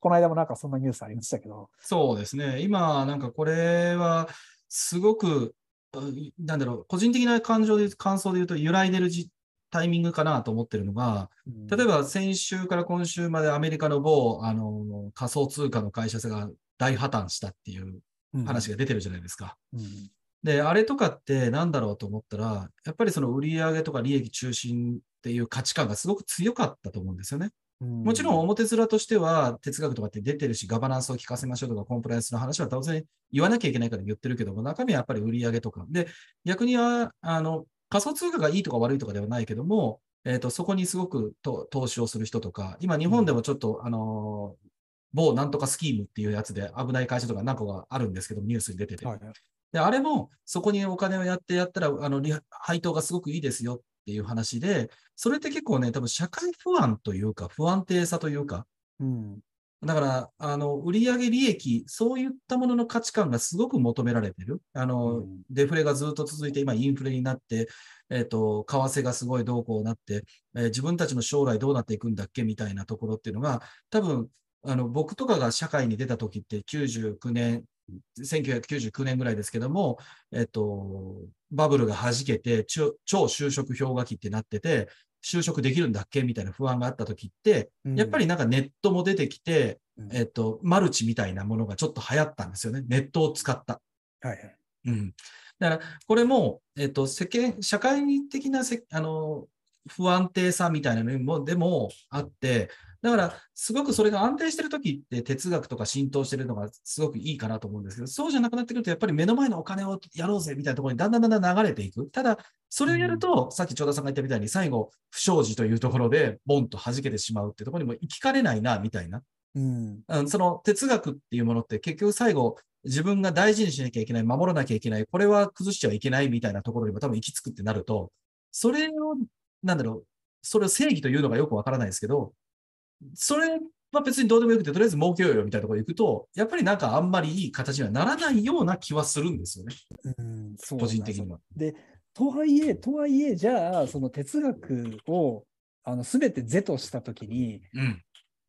この間もなんかそんなニュースありましたけど、そうですね。今、なんかこれは、すごく、うなんだろう、個人的な感情で、感想で言うと、揺らいでるじタイミングかなと思ってるのが、例えば先週から今週までアメリカの某あの仮想通貨の会社が大破綻したっていう話が出てるじゃないですか。うんで、あれとかってなんだろうと思ったら、やっぱりその売上とか利益中心っていう価値観がすごく強かったと思うんですよね。うんもちろん表面としては哲学とかって出てるし、ガバナンスを聞かせましょうとか、コンプライアンスの話は当然言わなきゃいけないから言ってるけども、中身はやっぱり売上とか。で、逆には、あの、仮想通貨がいいとか悪いとかではないけども、えっ、と、そこにすごくと投資をする人とか、今日本でもちょっと、あのー某なんとかスキームっていうやつで危ない会社とか何個かあるんですけど、ニュースに出てて。はいで、あれも、そこにお金をやってやったら、あの、リ配当がすごくいいですよっていう話で、それって結構ね、多分社会不安というか、不安定さというか、うん。だから、あの、売上利益、そういったものの価値観がすごく求められてる。あの、うんデフレがずっと続いて、今インフレになって、えっ、と、為替がすごいどうこうなって、えー自分たちの将来どうなっていくんだっけみたいなところっていうのが、多分、あの、僕とかが社会に出た時って99年、1999年ぐらいですけども、えっ、と、バブルが弾けて、超超就職氷河期ってなってて、就職できるんだっけみたいな不安があった時って、やっぱりなんかネットも出てきて、うんえっと、マルチみたいなものがちょっと流行ったんですよね。ネットを使った。はいはい。うん。だから、これも、えっと、世間、社会的なせ、あの、不安定さみたいなのも、でもあって、だから、すごくそれが安定してるときって哲学とか浸透してるのがすごくいいかなと思うんですけど、そうじゃなくなってくると、やっぱり目の前のお金をやろうぜみたいなところにだんだんだんだん流れていく。ただ、それをやると、さっき長田さんが言ったみたいに、最後、不祥事というところで、ボンと弾けてしまうってところにも行きかねないな、みたいな。うん。うんその哲学っていうものって結局最後自分が大事にしなきゃいけない、守らなきゃいけない、これは崩しちゃいけないみたいなところにも多分行き着くってなると、それを、なんだろう、それを正義というのがよくわからないですけど、それは別にどうでもよくて、とりあえず儲けようよみたいなところに行くと、やっぱりなんかあんまりいい形にはならないような気はするんですよね、うん、そう個人的には。で、とはいえ、とはいえ、じゃあ、その哲学を、あの、すべて是としたときに、うん。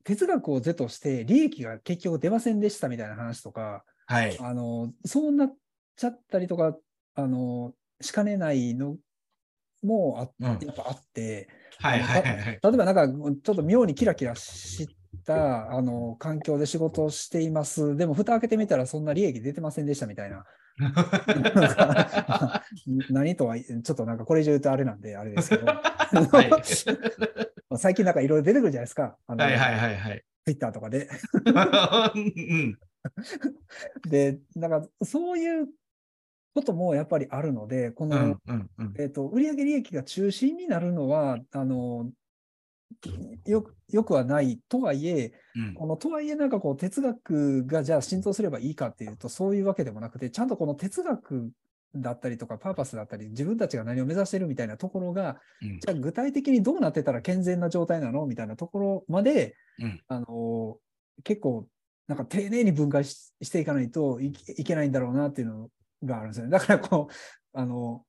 哲学を是として利益が結局出ませんでしたみたいな話とか、はい。あの、そうなっちゃったりとか、あの、しかねないのもあ、うんやっぱあって、はいはいはいはい。例えばなんか、ちょっと妙にキラキラした、あの、環境で仕事をしています。でも、蓋開けてみたらそんな利益出てませんでしたみたいな。何とは、ちょっとなんかこれ以上言うとあれなんで、あれですけど、はい 最近なんかいろいろ出てくるじゃないですか。あのはいはいはいはい。ツイッターとかで。うんで、なんかそういうこともやっぱりあるので、この、えっと、売上利益が中心になるのは、あの、よくよくはないとはいえ、うん。このとはいえなんかこう哲学がじゃあ浸透すればいいかっていうとそういうわけでもなくてちゃんとこの哲学だったりとかパーパスだったり自分たちが何を目指してるみたいなところがうん。じゃあ具体的にどうなってたら健全な状態なのみたいなところまで、うん。あの結構なんか丁寧に分解ししていかないといいけないんだろうなっていうのがあるんですよね。だからこうあの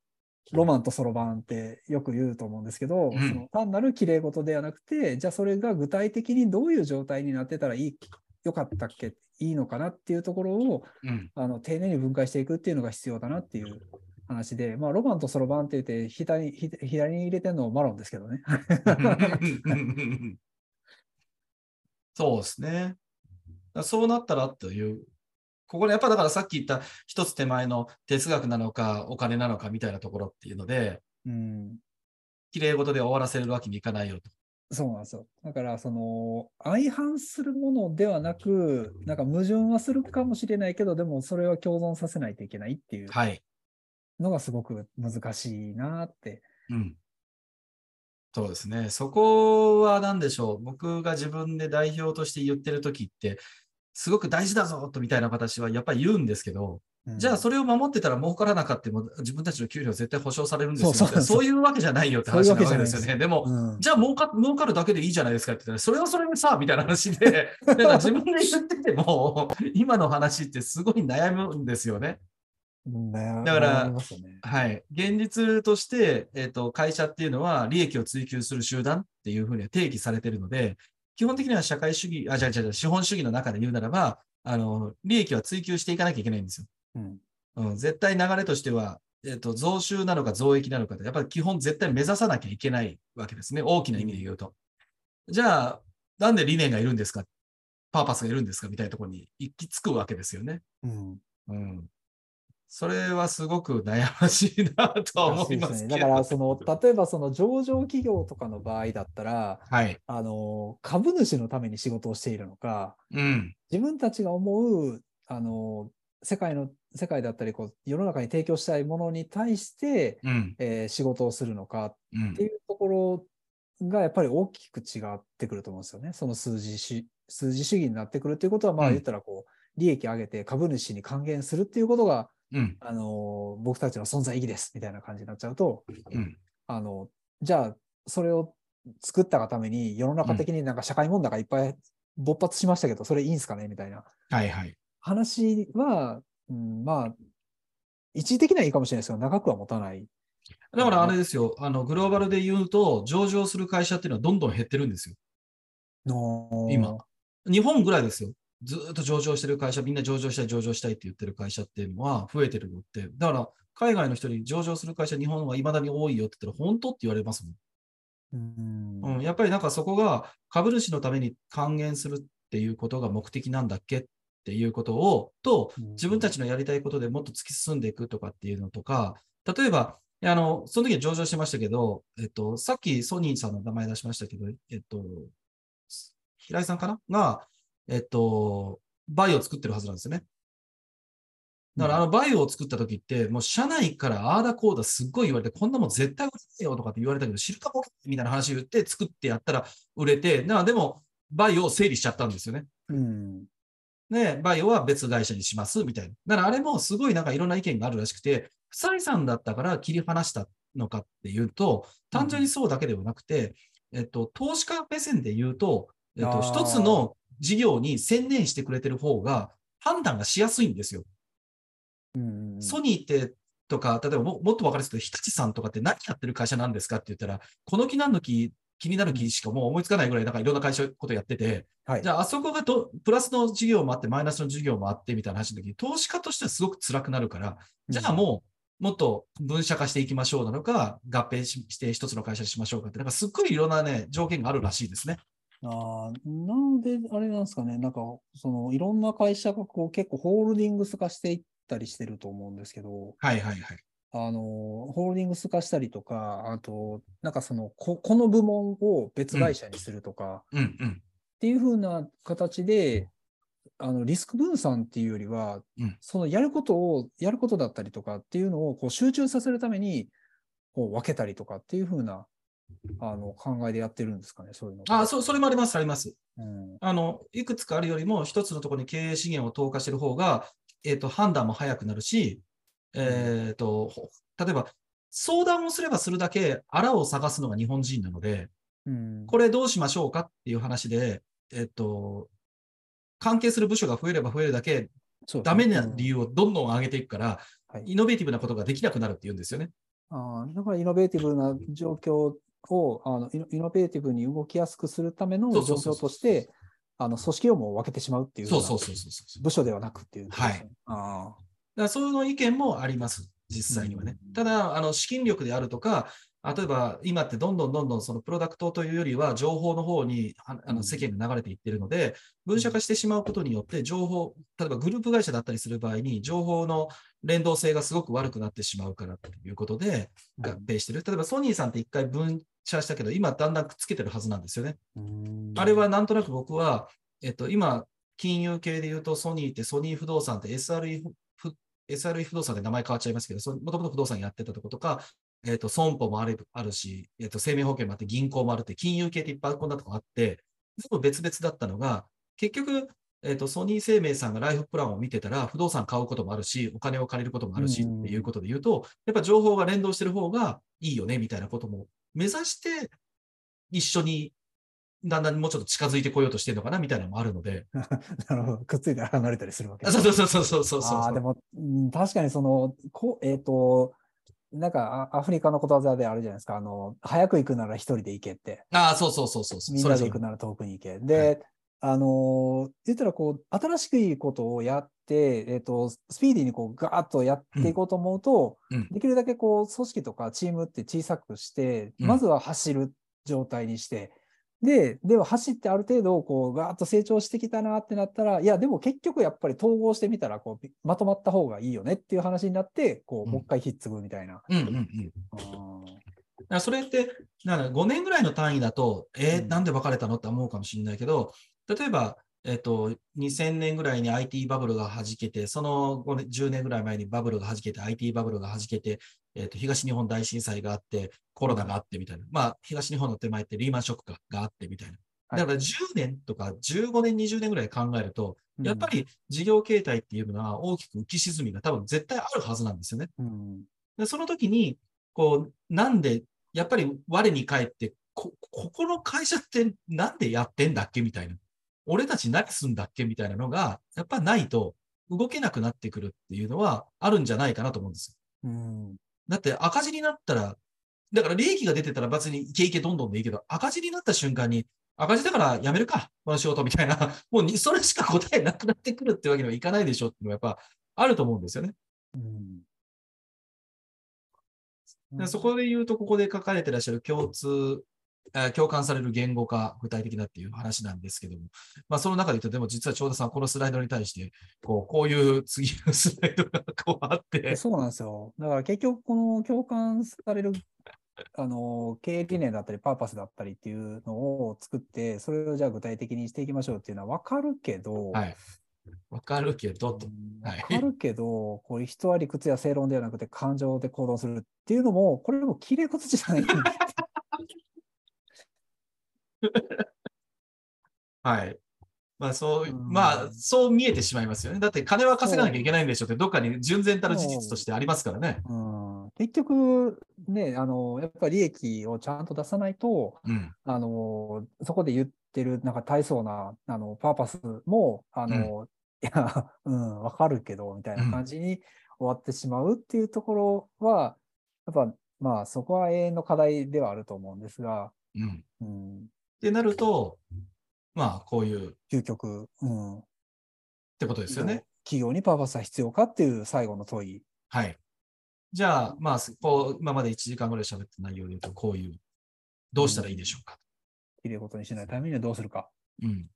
ロマンとそろばんってよく言うと思うんですけど、うんその単なる綺麗事ではなくて、じゃあそれが具体的にどういう状態になってたらいい、よかったっけ、いいのかなっていうところをうんあの丁寧に分解していくっていうのが必要だなっていう話で、まあ、ロマンとそろばんって言って左左に入れてるのマロンですけどね。そうですね。そうなったらという、ここでやっぱだからさっき言った一つ手前の哲学なのかお金なのかみたいなところっていうので、うん、綺麗事で終わらせるわけにいかないよと。そうなんですよ。だから、その、相反するものではなく、なんか矛盾はするかもしれないけど、でもそれは共存させないといけないっていうはい。のがすごく難しいなって。うん。そうですね。そこは何でしょう。僕が自分で代表として言ってる時って、すごく大事だぞとみたいな形はやっぱり言うんですけど、じゃあそれを守ってたら儲からなかったも自分たちの給料絶対保証されるんですよ。そうそうそういうわけじゃないよって話なわけですよね。でも、うんじゃあ儲か儲かるだけでいいじゃないですかって言ったら、それはそれでさ、みたいな話で、なんか自分で言ってても、今の話ってすごい悩むんですよね。だからねはい。現実として、えっ、と、会社っていうのは利益を追求する集団っていうふうには定義されているので、基本的には社会主義、あ、じゃあじゃあじゃあ資本主義の中で言うならば、あの、利益は追求していかなきゃいけないんですよ。うんうん、絶対流れとしては、えっ、と、増収なのか増益なのかって、やっぱり基本絶対目指さなきゃいけないわけですね。大きな意味で言うと。じゃあ、なんで理念がいるんですか？パーパスがいるんですか？みたいなところに行き着くわけですよね。うんうん。それはすごく悩ましいなとは思いますけど。だからその、例えばその上場企業とかの場合だったら、はい。あの株主のために仕事をしているのか、うん。自分たちが思うあの世界の世界だったりこう世の中に提供したいものに対して、うん。えー仕事をするのかうんっていうところがやっぱり大きく違ってくると思うんですよね。その数字し、数字主義になってくるっていうことは、まあうん言ったらこう、利益上げて株主に還元するっていうことが、うん。あの、僕たちの存在意義ですみたいな感じになっちゃうと、うん。あの、じゃあ、それを作ったがために世の中的になんか社会問題がいっぱい勃発しましたけど、それいいんすかねみたいなはいはい。話は、うん、まあ、一時的にはいいかもしれないですけど、長くは持たない。だからあれですよ、あの、グローバルで言うと、上場する会社っていうのはどんどん減ってるんですよ。の今。日本ぐらいですよ。ずーっと上場してる会社、みんな上場したい、上場したいって言ってる会社っていうのは増えてるのって、だから海外の人に上場する会社、日本は未だに多いよって言ったら、本当って言われますもん。うん。うん、やっぱりなんかそこが株主のために還元するっていうことが目的なんだっけっていうことを、と、自分たちのやりたいことでもっと突き進んでいくとかっていうのとか、例えば、あの、その時は上場してましたけど、えっと、さっきソニーさんの名前出しましたけど、えっと、平井さんかな？が、えっと、バイオを作ってるはずなんですよね。だからあのバイオを作った時って、もう社内からああだこうだすっごい言われて、こんなもん絶対売れないよとかって言われたけど、知るかもみたいな話を言って作ってやったら売れて、なでもバイオを整理しちゃったんですよね。うん。で、バイオは別会社にしますみたいな。だからあれもすごいなんかいろんな意見があるらしくて、不採算だったから切り離したのかっていうと、単純にそうだけではなくて、えっと、投資家目線で言うと、えっと、一つの事業に専念してくれてる方が判断がしやすいんですよ。うんソニーってとか、例えばももっと分かりやすく日立さんとかって何やってる会社なんですかって言ったら、この気何の気、気になる気しかもう思いつかないぐらい、なんかいろんな会社ことやってて、はいじ。ゃああそこがどプラスの事業もあって、マイナスの事業もあってみたいな話の時に、投資家としてはすごく辛くなるから、じゃあもう、もっと分社化していきましょうなのか、合併しして一つの会社にしましょうかって、なんかすっごいいろんなね、条件があるらしいですね。あーなので、あれなんですかね、なんか、その、いろんな会社がこう結構ホールディングス化していったりしてると思うんですけど、はいはいはい。あの、ホールディングス化したりとか、あと、なんかその、ここの部門を別会社にするとか、うんうん。っていう風な形で、あの、リスク分散っていうよりは、うんそのやることを、やることだったりとかっていうのをこう集中させるために、こう分けたりとかっていう風な、あの、考えでやってるんですかね、そういうの。あ、そそれもあります、あります。うん。あの、いくつかあるよりも、一つのところに経営資源を投下している方が、えっ、と、判断も早くなるし、えっ、と、ほ例えば、相談をすればするだけ、あらを探すのが日本人なので、うん、これどうしましょうかっていう話で、えっ、と、関係する部署が増えれば増えるだけ、そうですねダメな理由をどんどん上げていくから、はいイノベーティブなことができなくなるっていうんですよね。あーだからイノベーティブな状況をあのイノベーティブに動きやすくするための状況として、あの組織をもう分けてしまうっていうそううそうそうそうそう。部署ではなくっていうことですね。あだそういう意見もあります、実際にはね。うんただ、あの資金力であるとか、例えば今ってどんどんどんどんそのプロダクトというよりは情報の方にあの世間が流れていってるので、分社化してしまうことによって情報、例えばグループ会社だったりする場合に情報の連動性がすごく悪くなってしまうからということでうん合併してる。例えばソニーさんって一回分社したけど、今だんだんくっつけてるはずなんですよね。うんあれはなんとなく僕は、えっと、今、金融系で言うと、ソニーってソニー不動産って SRE 不 SRE 不動産で名前変わっちゃいますけど、もともと不動産やってたとことか、えっと、損保もあるあるし、えっと、生命保険もあって、銀行もあるって、金融系っていっぱいこんなとこあって、全部別々だったのが、結局、えっと、ソニー生命さんがライフプランを見てたら、不動産買うこともあるし、お金を借りることもあるしうんっていうことで言うと、やっぱ情報が連動してる方がいいよねみたいなことも目指して、一緒にだんだんもうちょっと近づいてこようとしてるのかなみたいなのもあるので。なるほど。くっついて離れたりするわけあそうそうそうそうそうそうそうああ、でも、うん確かにその、こえっ、と、なんかあアフリカのことわざであるじゃないですか。あの、早く行くなら一人で行けって。ああ、そうそうそうそう。みんなで行くなら遠くに行け。で、あのー言ったらこう、新しくいいことをやって、えっ、と、スピーディーにこう、ガーッとやっていこうと思うと、うん。できるだけこう、組織とかチームって小さくして、うん。まずは走る状態にして、で、では走ってある程度、こう、ガーッと成長してきたなってなったら、いや、でも結局やっぱり統合してみたら、こう、まとまった方がいいよねっていう話になって、こう、うんもう一回ひっつぐみたいな。うん。うん。うん。だからそれって、なんか5年ぐらいの単位だと、えーうん。なんで別れたのって思うかもしれないけど、例えば、えっと、2000年ぐらいに IT バブルが弾けて、その5年10年ぐらい前にバブルが弾けて、IT バブルが弾けて、えっと、東日本大震災があって、コロナがあってみたいな。まあ、東日本の手前ってリーマンショックががあってみたいな。はいだから10年とか15年、20年ぐらい考えると、やっぱり事業形態っていうのは大きく浮き沈みが多分絶対あるはずなんですよね。うん、でその時に、こう、なんで、やっぱり我に返って、こ、ここの会社ってなんでやってんだっけみたいな。俺たち何すんだっけみたいなのが、やっぱないと動けなくなってくるっていうのはあるんじゃないかなと思うんですよ。うん、だって赤字になったら、だから利益が出てたら別にイケイケどんどんでいいけど、赤字になった瞬間に、赤字だからやめるか、この仕事みたいな、もうにそれしか答えなくなってくるってわけにはいかないでしょっていうのはやっぱあると思うんですよね。うんでそこで言うと、ここで書かれてらっしゃる共通、あ共感される言語化、具体的なっていう話なんですけども、まあ、その中で言うと、でも実は長田さん、このスライドに対して、こうこういう次のスライドがこうあって、そうなんですよ。だから結局、この共感される、あの、経営理念だったり、パーパスだったりっていうのを作って、それをじゃあ具体的にしていきましょうっていうのは分かるけど、はい。わかるけど、と。うんはいわかるけど、これ人は理屈や正論ではなくて感情で行動するっていうのも、これも綺麗事じゃないんだ はい。まあそう、うんまあそう見えてしまいますよね。だって金は稼がなきゃいけないんでしょって、どっかに純然たる事実としてありますからね。うん、結局、ね、あの、やっぱり利益をちゃんと出さないと、うん。あの、そこで言ってる、なんか大層な、あの、パーパスも、あの、いや、うん、わかるけど、みたいな感じに終わってしまうっていうところは、やっぱ、まあ、そこは永遠の課題ではあると思うんですが、うん。うん、ってなると、まあこういうっ究極、うん、てことですよね。企業にパーパスは必要かっていう最後の問い。はい。じゃあ、まあ、こう、今まで1時間ぐらい喋った内容で言うと、こういう、どうしたらいいでしょうか。きれいことにしないためにはどうするか。うん。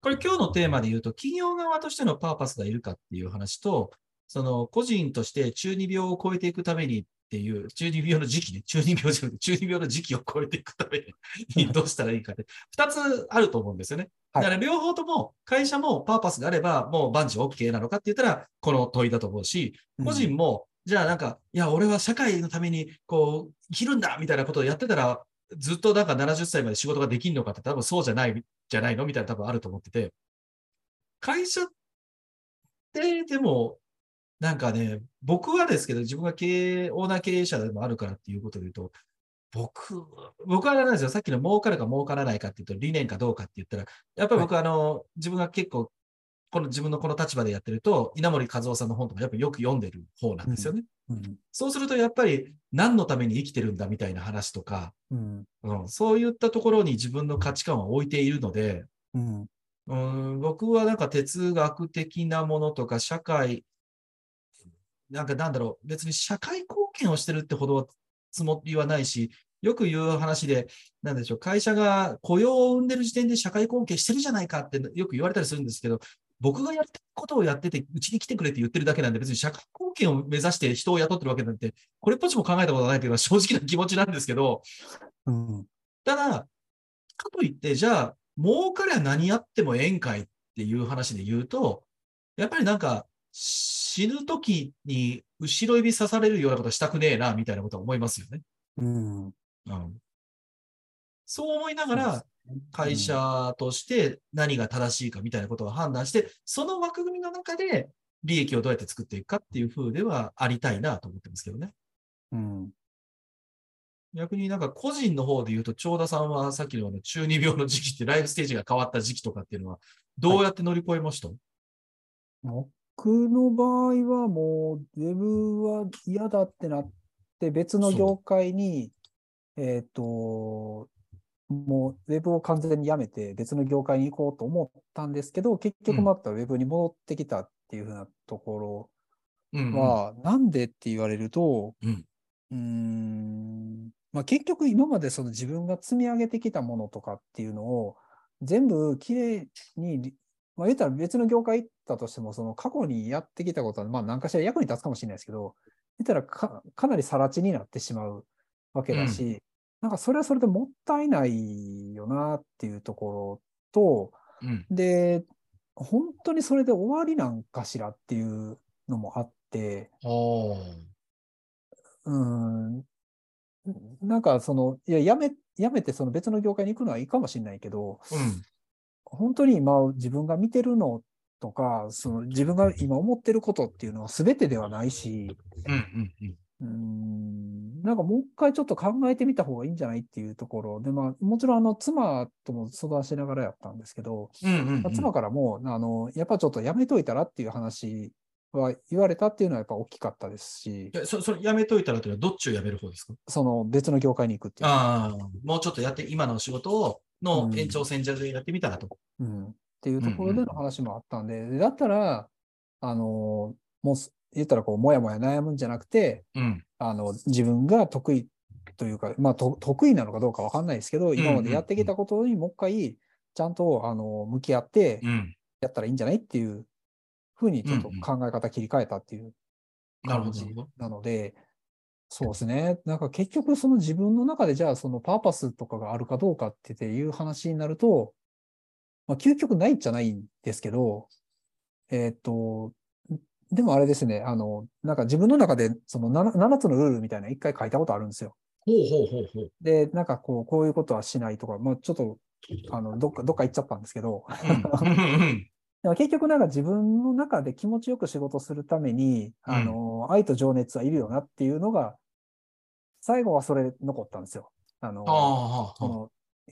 これ今日のテーマで言うと、企業側としてのパーパスがいるかっていう話と、その個人として中二病を超えていくためにっていう、中二病の時期ね、中二病じゃなくて、中二病の時期を超えていくため にどうしたらいいかって、二つあると思うんですよね。はい。だから両方とも、会社もパーパスがあれば、もう万事 OK なのかって言ったら、この問いだと思うし、個人も、じゃあなんか、いや、俺は社会のために、こう、生きるんだみたいなことをやってたら、ずっとなんか70歳まで仕事ができるのかって多分そうじゃない、じゃないのみたいな多分あると思ってて、会社って、でも、なんかね、僕はですけど、自分が経営、オーナー経営者でもあるからっていうことで言うと、僕、僕はあれなんですよ。さっきの儲かるか儲からないかっていうと、理念かどうかって言ったら、やっぱり僕はあの、自分が結構、この自分のこの立場でやってると、稲森和夫さんの本とかやっぱりよく読んでる方なんですよね。うん。そうするとやっぱり何のために生きてるんだみたいな話とか、うん。うん、そういったところに自分の価値観を置いているので、うん。うん、僕はなんか哲学的なものとか社会、なんかなんだろう、別に社会貢献をしてるってほどつもりはないし、よく言う話で、なんでしょう、会社が雇用を生んでる時点で社会貢献してるじゃないかってよく言われたりするんですけど、僕がやりたいことをやってて、うちに来てくれって言ってるだけなんで、別に社会貢献を目指して人を雇ってるわけなんて、これっぽっちも考えたことないというのは 正直な気持ちなんですけど、うん。ただ、かといって、じゃあ、儲かりゃ何やってもええんかいっていう話で言うと、やっぱりなんか、死ぬ時に後ろ指刺されるようなことしたくねえな、みたいなことは思いますよね。うん。うん。そう思いながら、会社として何が正しいかみたいなことを判断して、その枠組みの中で利益をどうやって作っていくかっていう風ではありたいなと思ってますけどね。うん。逆になんか個人の方で言うと、長田さんはさっきのあの中二病の時期ってライフステージが変わった時期とかっていうのは、どうやって乗り越えました、僕の場合はもう、ウェブは嫌だってなって、別の業界に、えっ、と、もうウェブを完全にやめて別の業界に行こうと思ったんですけど、結局またウェブに戻ってきたっていうふうなとこうんろは、なんでって言われると、うん。うーんまあ、結局今までその自分が積み上げてきたものとかっていうのを全部きれいに、まあ、言ったら別の業界行ったとしても、その過去にやってきたことは、まあ何かしら役に立つかもしれないですけど、言ったらかかなり更地になってしまうわけだし、なんかそれはそれでもったいないよなっていうところっと、うん。で、本当にそれで終わりなんかしらっていうのもあって、うん、なんかその、いや、やめ、やめてその別の業界に行くのはいいかもしれないけど、うん。本当に今自分が見てるのとか、その自分が今思ってることっていうのは全てではないし、うん。うん。うん。うん、なんかもう一回ちょっと考えてみた方がいいんじゃないっていうところで、まあ、もちろんあの妻とも相談しながらやったんですけど、うん。うん。まあ妻からも、あの、やっぱちょっとやめといたらっていう話は言われたっていうのはやっぱ大きかったですし、えそそれやめといたらというのはどっちをやめる方ですか？その別の業界に行くっていう。ああ、もうちょっとやって、今の仕事を、のうん延長線上でやってみたらと。うん、っていうところでの話もあったんで、でだったら、あの、もうす言ったらこう、もやもや悩むんじゃなくて、うん。あの、自分が得意というか、まあ、と得意なのかどうかわかんないですけど、今までやってきたことにもう一回、ちゃんと、あの、向き合ってうん。やったらいいんじゃないっていうふうにちょっとうんうん考え方切り替えたっていう。感じなるほどなので、そうですね。なんか結局その自分の中でじゃあそのパーパスとかがあるかどうかっていう話になると、まあ究極ないんじゃないんですけど、えーっと、でもあれですね、あの、なんか自分の中でその 7, 7つのルールみたいなの一回書いたことあるんですよ。で、なんかこう、こういうことはしないとか、まあちょっと、あの、どっか、どっか行っちゃったんですけど、結局なんか自分の中で気持ちよく仕事するために、うんあの、愛と情熱はいるよなっていうのが、最後はそれ残ったんですよ。あの、の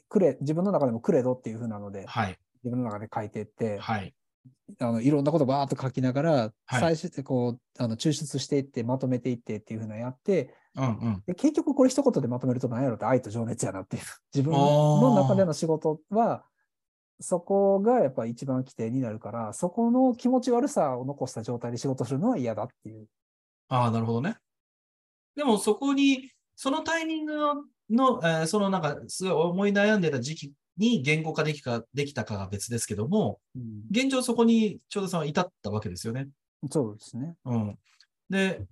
クレ、自分の中でもクレドっていう風なのであ、はい。自分の中で書いていって、はい。あの、いろんなことバーっと書きながら、はい最終、こう、あの、抽出していって、まとめていってっていう風なのやって、うんうん。で結局これ一言でまとめると何やろって愛と情熱やなっていう。自分の中での仕事は、そこがやっぱ一番規定になるから、そこの気持ち悪さを残した状態で仕事するのは嫌だっていう。ああ、なるほどね。でもそこに、そのタイミングの、のえーそのなんか、すごい思い悩んでた時期に言語化できかできたかが別ですけども、現状そこにちょうどさんは至ったわけですよね。そうですね。うん。で、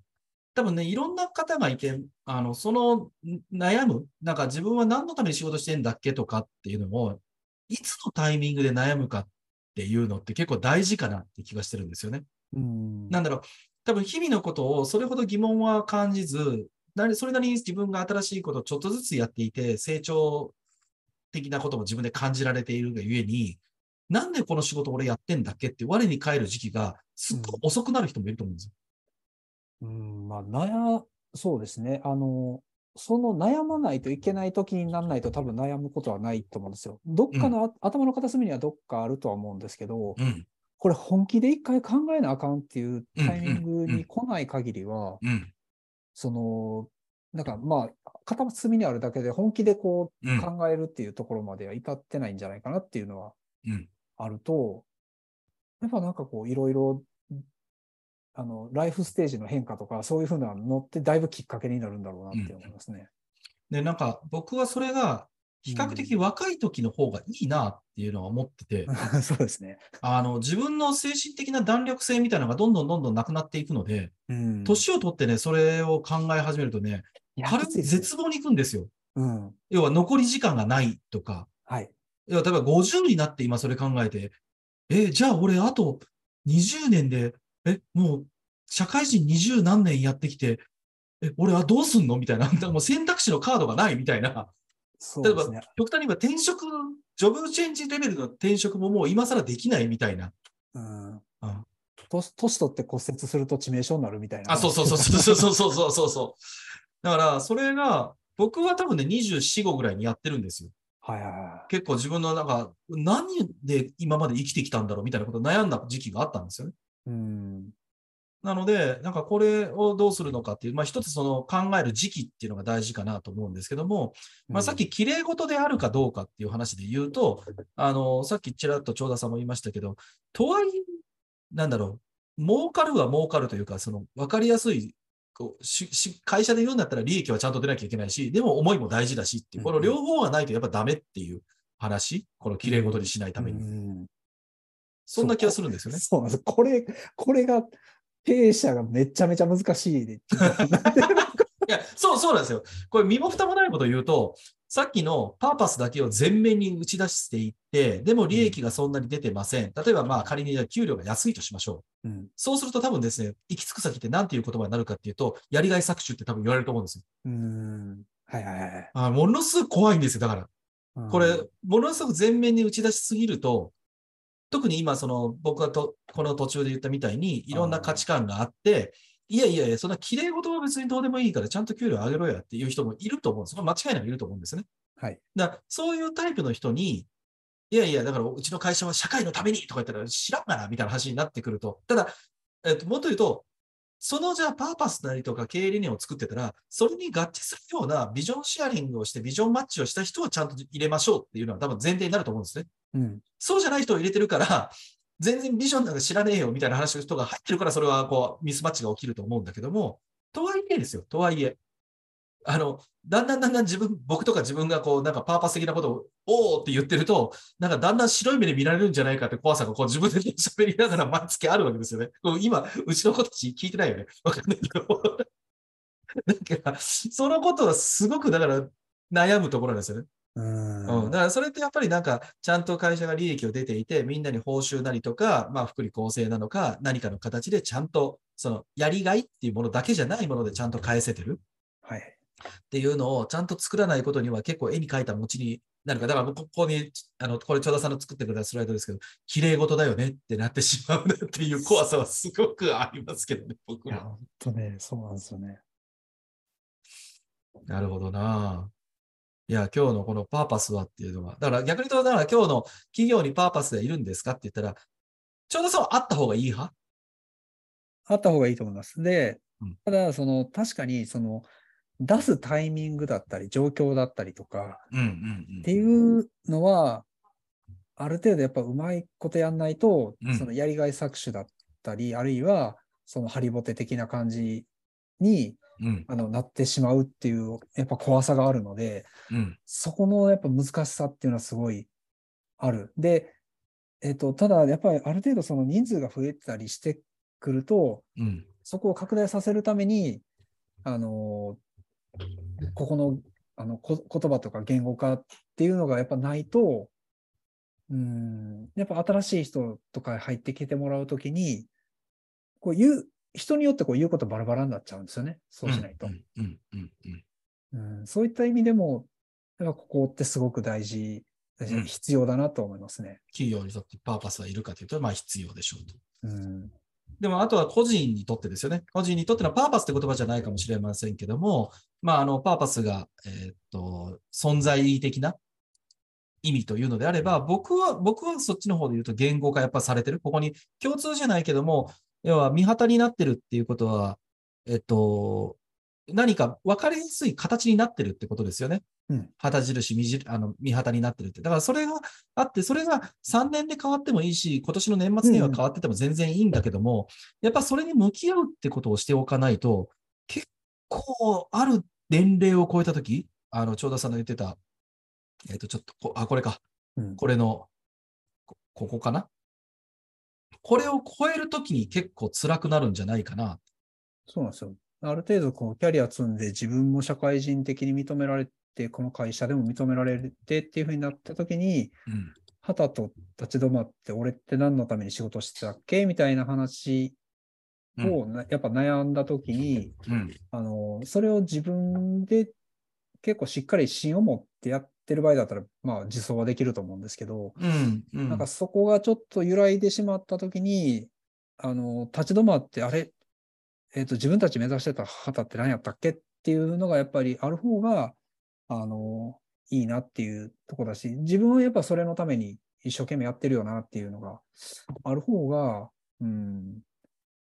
多分ね、いろんな方がいて、あの、そのん悩む、なんか自分は何のために仕事してんだっけとかっていうのを、いつのタイミングで悩むかっていうのって結構大事かなって気がしてるんですよね。うんなんだろう、多分日々のことをそれほど疑問は感じず、それなりに自分が新しいことをちょっとずつやっていて、成長的なことも自分で感じられているがゆえに、なんでこの仕事俺やってんだっけって我に返る時期がすっごい遅くなる人もいると思うんですよ。うん、まあ、悩、そうですね。あの、その悩まないといけない時にならないと多分悩むことはないと思うんですよ。どっかの、あ頭の片隅にはどっかあるとは思うんですけど、うん。これ本気で一回考えなあかんっていうタイミングうんうんうんに来ない限りは、うん。その、なんかまあ、片隅にあるだけで本気でこううん考えるっていうところまでは至ってないんじゃないかなっていうのはうん。あると、やっぱなんかこういろいろ、あの、ライフステージの変化とかそういうふうなのってだいぶきっかけになるんだろうなって思いますね。で、なんか僕はそれが比較的若い時の方がいいなっていうのは思ってて、そうですね。あの、自分の精神的な弾力性みたいなのがどんどんどんどんなくなっていくので、うん年を取ってね、それを考え始めるとね、軽く絶望に行くんですよ。うん。要は残り時間がないとか、はい。要は例えば50になって今それ考えて、え、じゃあ俺あと20年で、え、もう社会人20何年やってきて、え、俺はどうすんの？みたいな、もう選択肢のカードがないみたいな。例えばそうですね。、極端に言えば転職、ジョブチェンジレベルの転職ももう今更できないみたいな。うん。うん年年取って骨折すると致命傷になるみたいな。あ、そうそうそうそうそうそうそうそうそう。だから、それが、僕は多分ね、24、5ぐらいにやってるんですよ。はいはいは結構自分のなんか、何で今まで生きてきたんだろうみたいなことを悩んだ時期があったんですよね。い。うん。なので、なんかこれをどうするのかっていう、まあ一つその考える時期っていうのが大事かなと思うんですけども、まあさっき綺麗事であるかどうかっていう話で言うと、あの、さっきちらっと長田さんも言いましたけど、とはいえ、なんだろう、儲かるは儲かるというか、その分かりやすい、こうしし会社で言うんだったら利益はちゃんと出なきゃいけないし、でも思いも大事だしっていう、この両方がないとやっぱダメっていう話、この綺麗事にしないために。うんそんな気がするんですよね。そうなんです。これ、これが、経営者がめちゃめちゃ難しいで。いや、そう、そうなんですよ。これ、身も蓋もないことを言うと、さっきのパーパスだけを前面に打ち出していって、でも利益がそんなに出てません。例えばまあ仮に給料が安いとしましょう。うん。そうすると多分ですね、行き着く先って何ていう言葉になるかっていうと、やりがい搾取って多分言われると思うんですよ。うん。はいはいはい。あものすごく怖いんですよ。だから。うんこれ、ものすごく前面に打ち出しすぎると、特に今、その、僕がと、この途中で言ったみたいに、いろんな価値観があって、いやいやいや、そんな綺麗事は別にどうでもいいから、ちゃんと給料上げろやっていう人もいると思うんです。間違いなくいると思うんですね。はい。だからそういうタイプの人に、いやいや、だからうちの会社は社会のためにとか言ったら知らんがな、みたいな話になってくると。ただ、えっと、もっと言うと、そのじゃあパーパスなりとか経営理念を作ってたら、それに合致するようなビジョンシェアリングをして、ビジョンマッチをした人をちゃんと入れましょうっていうのは多分前提になると思うんですね。うん。そうじゃない人を入れてるから、全然ビジョンなんか知らねえよみたいな話の人が入ってるから、それはこうミスマッチが起きると思うんだけども、とはいえですよ、とはいえ。あの、だんだんだんだん自分、僕とか自分がこう、なんかパーパス的なことを、おーって言ってると、なんかだんだん白い目で見られるんじゃないかって怖さがこう自分で喋りながら毎月あるわけですよね。こう今、うちの子たち聞いてないよね。わかんないけど。だから、そのことはすごくだから悩むところなんですよね。うんうん、だからそれってやっぱりなんか、ちゃんと会社が利益を出ていて、みんなに報酬なりとか、まあ、福利厚生なのか、何かの形でちゃんと、その、やりがいっていうものだけじゃないものでちゃんと返せてるはい。っていうのをちゃんと作らないことには結構絵に描いた餅になるから、だからここに、あの、これ、長田さんの作ってくれたスライドですけど、綺麗事だよねってなってしまうなっていう怖さはすごくありますけどね、僕は。本当ね、そうなんですよね。なるほどな。いや、今日のこのパーパスはっていうのは、だから逆に言うと、だから今日の企業にパーパスがいるんですかって言ったら、ちょうどそうあった方がいい派？あった方がいいと思います。でうん、ただ、その、確かに、その、出すタイミングだったり、状況だったりとか、っていうのは、ある程度やっぱうまいことやんないと、うん。そのやりがい搾取だったり、あるいは、そのハリボテ的な感じにあのなってしまうっていう、やっぱ怖さがあるので、うん。そこのやっぱ難しさっていうのはすごいある。で、えっと、ただやっぱりある程度その人数が増えたりしてくると、うん。そこを拡大させるために、あの、ここのあのこ言葉とか言語化っていうのがやっぱないと、うん、やっぱ新しい人とか入ってきてもらうときに、こう言う、人によってこう言うことバラバラになっちゃうんですよね。そうしないと。うんうんうんうんうん、そういった意味でも、やっぱここってすごく大事、うん必要だなと思いますね。企業にとってパーパスはいるかというと、まあ必要でしょうと。うん。でも、あとは個人にとってですよね。個人にとってのパーパスって言葉じゃないかもしれませんけども、まあ、あの、パーパスが、えーっと、存在的な意味というのであれば、僕は、僕はそっちの方で言うと言語化やっぱされてる。ここに共通じゃないけども、要は見旗になってるっていうことは、えっと、何か分かりやすい形になってるってことですよね。うん旗印、見じあの見旗になってるって。だからそれがあって、それが3年で変わってもいいし、今年の年末には変わってても全然いいんだけども、やっぱそれに向き合うってことをしておかないと、結構ある年齢を超えたとき、あの、長田さんの言ってた、えっ、と、ちょっとこ、あ、これか。うんこれの、こここかな？これを超えるときに結構辛くなるんじゃないかな。そうなんですよ。ある程度こうキャリア積んで自分も社会人的に認められて、この会社でも認められてっていうふうになったときに、うん。はたと立ち止まって、俺って何のために仕事してたっけ？みたいな話をな、やっぱ悩んだときに、うん。あの、それを自分で結構しっかり芯を持ってやってる場合だったら、まあ自走はできると思うんですけど、うん。うん。なんかそこがちょっと揺らいでしまったときに、あの、立ち止まって、あれ、えっ、と、自分たち目指してた旗って何やったっけっていうのがやっぱりある方が、あの、いいなっていうとこだし、自分はやっぱそれのために一生懸命やってるよなっていうのがある方が、うん、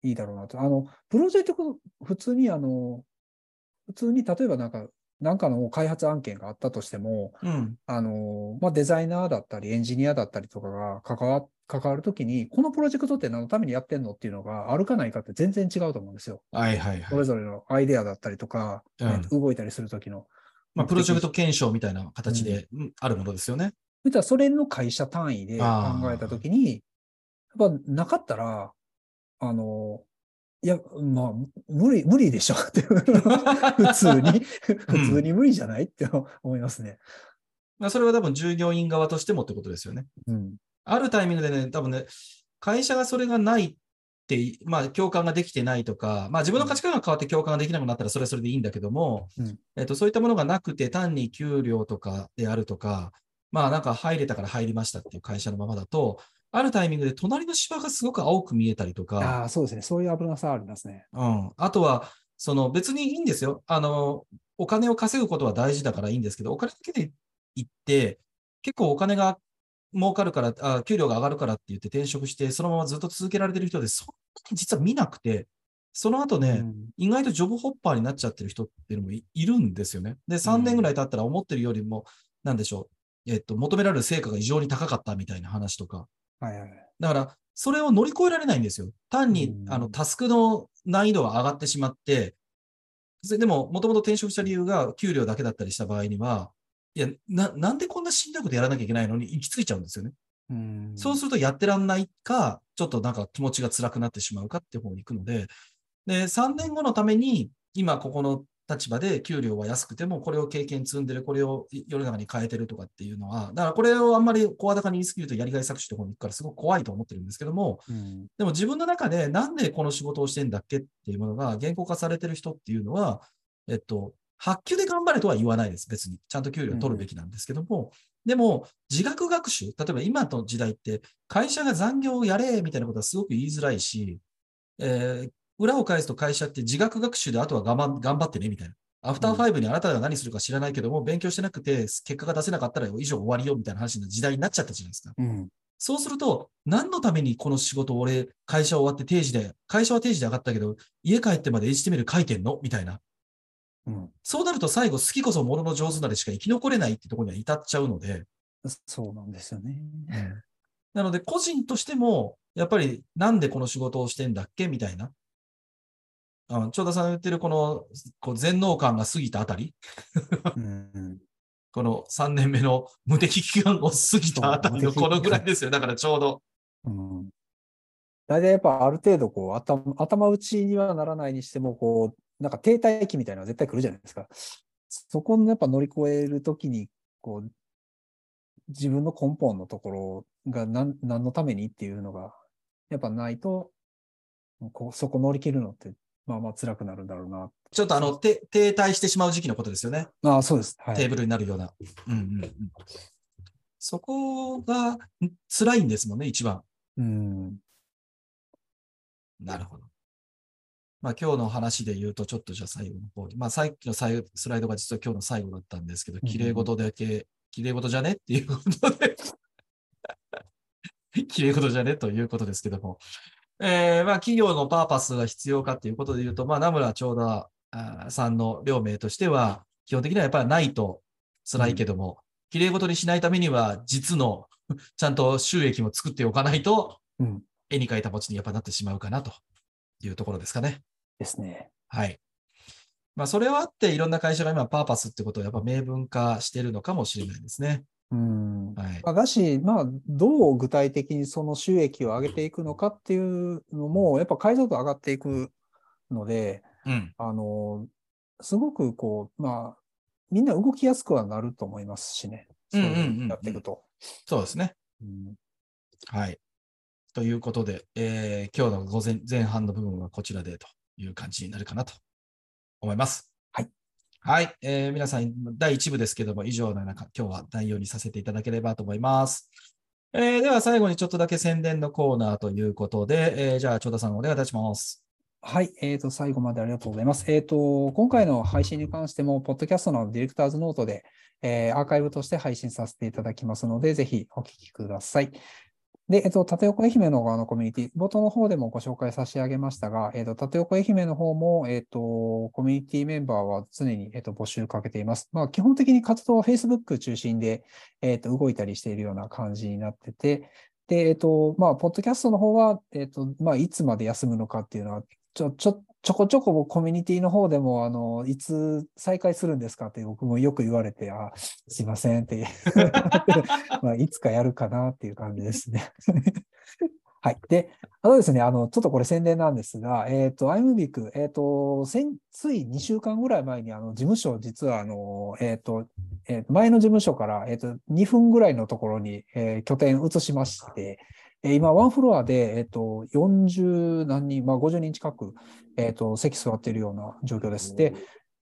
いいだろうなと。あの、プロジェクト、普通にあの、普通に例えばなんか、なんかの開発案件があったとしても、うん。あの、まあ、デザイナーだったり、エンジニアだったりとかが関わ、関わるときに、このプロジェクトって何のためにやってんのっていうのがあるかないかって全然違うと思うんですよ。はいはいはい。それぞれのアイデアだったりとか、うんえっと動いたりするときの。まあ、プロジェクト検証みたいな形で、うんあるものですよね。そしたらそれの会社単位で考えたときに、やっぱなかったら、あの、いや、まあ、無理、無理でしょ っていう普通に、普通に無理じゃないって思いますね。まあ、それは多分従業員側としてもってことですよね。うん。あるタイミングでね、多分ね、会社がそれがないって、まあ、共感ができてないとか、まあ、自分の価値観が変わって共感ができなくなったら、それはそれでいいんだけども、うんえっと、そういったものがなくて、単に給料とかであるとか、まあ、なんか入れたから入りましたっていう会社のままだと、あるタイミングで隣の芝がすごく青く見えたりとか、ああ、そうですね。そういう危なさありますね。うん。あとは、その別にいいんですよ。あの、お金を稼ぐことは大事だからいいんですけど、お金だけで行って、結構お金が儲かるから、あ給料が上がるからって言って転職して、そのままずっと続けられてる人で、そんなに実は見なくて、その後ね、うん意外とジョブホッパーになっちゃってる人っていうのもいいるんですよね。で、3年ぐらい経ったら思ってるよりも、なんでしょう、えっと、求められる成果が異常に高かったみたいな話とか、はいはいはい。だから、それを乗り越えられないんですよ。単に、うんあの、タスクの難易度が上がってしまって、それでも、もともと転職した理由が給料だけだったりした場合には、いや、な、なんでこんなしんどいことやらなきゃいけないのに行き着いちゃうんですよね。うんそうするとやってらんないか、ちょっとなんか気持ちが辛くなってしまうかっていう方に行くので、で、3年後のために、今ここの立場で給料は安くても、これを経験積んでる、これを世の中に変えてるとかっていうのは、だからこれをあんまり声高に言い過ぎるとやりがい搾取の方に行くからすごく怖いと思ってるんですけども、うんでも自分の中でなんでこの仕事をしてんだっけっていうものが言語化されてる人っていうのは、えっと、発給で頑張れとは言わないです、別に。ちゃんと給料を取るべきなんですけども、でも、自学学習、例えば今の時代って、会社が残業をやれみたいなことはすごく言いづらいし、えー裏を返すと会社って自学学習であとは頑張頑張ってねみたいな。アフターファイブにあなたが何するか知らないけども、勉強してなくて結果が出せなかったら以上終わりよみたいな話の時代になっちゃったじゃないですか。うんそうすると、何のためにこの仕事を俺、会社終わって定時で、会社は定時で上がったけど、家帰ってまで HTML 書いてんのみたいな。うんそうなると最後、好きこそものの上手なれしか生き残れないってところには至っちゃうので、そうなんですよね。なので個人としても、やっぱりなんでこの仕事をしてんだっけみたいな。あ長田さんが言ってるこのこう全能感が過ぎたあたり、うんこの3年目の無敵期間を過ぎたあたりのこのぐらいですよ。だからちょうど。うん大体やっぱある程度こう頭頭打ちにはならないにしても、こう、なんか停滞期みたいなのは絶対来るじゃないですか。そこのやっぱ乗り越えるときに、こう、自分の根本のところが何何のためにっていうのが、やっぱないと、こうそこ乗り切るのって、まあまあ辛くなるんだろうな。ちょっとあの、て停滞してしまう時期のことですよね。ああ、そうです。はい。テーブルになるような。うんうんうん、そこがん辛いんですもんね、一番。うん。なるほど。まあ今日の話で言うと、ちょっとじゃあ最後の方に。まあさっきの最後スライドが実は今日の最後だったんですけど、うん綺麗事だけ、綺麗事じゃね？っていうことで、綺麗事じゃね？ということですけども。えーまあ企業のパーパスが必要かということで言うと、まあ名村長田さんの両名としては、基本的にはやっぱりないと辛いけども、綺麗事にしないためには、実の ちゃんと収益も作っておかないと、うん。絵に描いた餅にやっぱなってしまうかなというところですかね。ですね。はい。まあ、それはあって、いろんな会社が今、パーパスってことをやっぱ明文化してるのかもしれないですね。うん。はい。まあだし、まあ、どう具体的にその収益を上げていくのかっていうのも、やっぱ解像度上がっていくので、うん。あの、すごくこう、まあ、みんな動きやすくはなると思いますしね。そううんうんうんうんいうやっていくと。そうですね。うんはい。ということで、えー今日の午前前半の部分はこちらでという感じになるかなと思います。はい。えー皆さん、第1部ですけども、以上のような今日は内容にさせていただければと思います。えーでは最後にちょっとだけ宣伝のコーナーということで、えーじゃあ、長田さんお願いいたします。はい、えー、と、最後までありがとうございます。えっ、と、今回の配信に関しても、ポッドキャストのディレクターズノートで、えーアーカイブとして配信させていただきますので、ぜひお聞きください。で、えっ、と、縦横愛媛の側のコミュニティ、冒頭の方でもご紹介差し上げましたが、えっ、と、縦横愛媛の方も、えっ、と、コミュニティメンバーは常に、えっ、と、募集かけています。まあ、基本的に活動は Facebook 中心で、えっ、と、動いたりしているような感じになってて、で、えっ、と、まあ、ポッドキャストの方は、えっ、と、まあ、いつまで休むのかっていうのは、ちょ、ちょ、ちょこちょこコミュニティの方でも、あの、いつ再開するんですかって僕もよく言われて、あ、すいませんって、まあ、いつかやるかなっていう感じですね。はい。で、あとですね、あの、ちょっとこれ宣伝なんですが、えっ、と、アイムビック、えっ、と、先、つい2週間ぐらい前に、あの、事務所、実は、あの、えっ、と、えー前の事務所から、えっ、と、2分ぐらいのところに、え拠点移しまして、え今、ワンフロアで、えっ、と、40何人、まあ、50人近く、えっ、と、席座っているような状況です。で、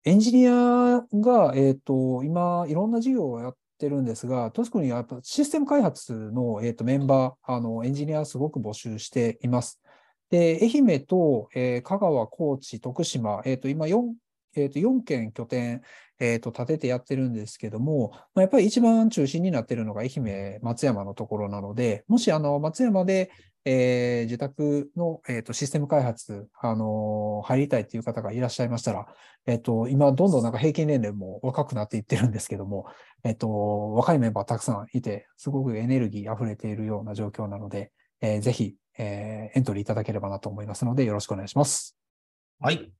エンジニアが、えっ、と、今、いろんな事業をやってるんですが、特にやっぱシステム開発の、えっ、と、メンバー、あの、エンジニアすごく募集しています。で、愛媛と、えー香川、高知、徳島、えっ、と、今4、えっ、と、4件拠点、えっ、と、立ててやってるんですけども、まあ、やっぱり一番中心になってるのが愛媛、松山のところなので、もし、あの、松山で、えー自宅の、えー、とシステム開発、あのー入りたいという方がいらっしゃいましたら、えっ、と、今、どんどんなんか平均年齢も若くなっていってるんですけども、えっ、と、若いメンバーたくさんいて、すごくエネルギー溢れているような状況なので、えーぜひ、えーエントリーいただければなと思いますので、よろしくお願いします。はい。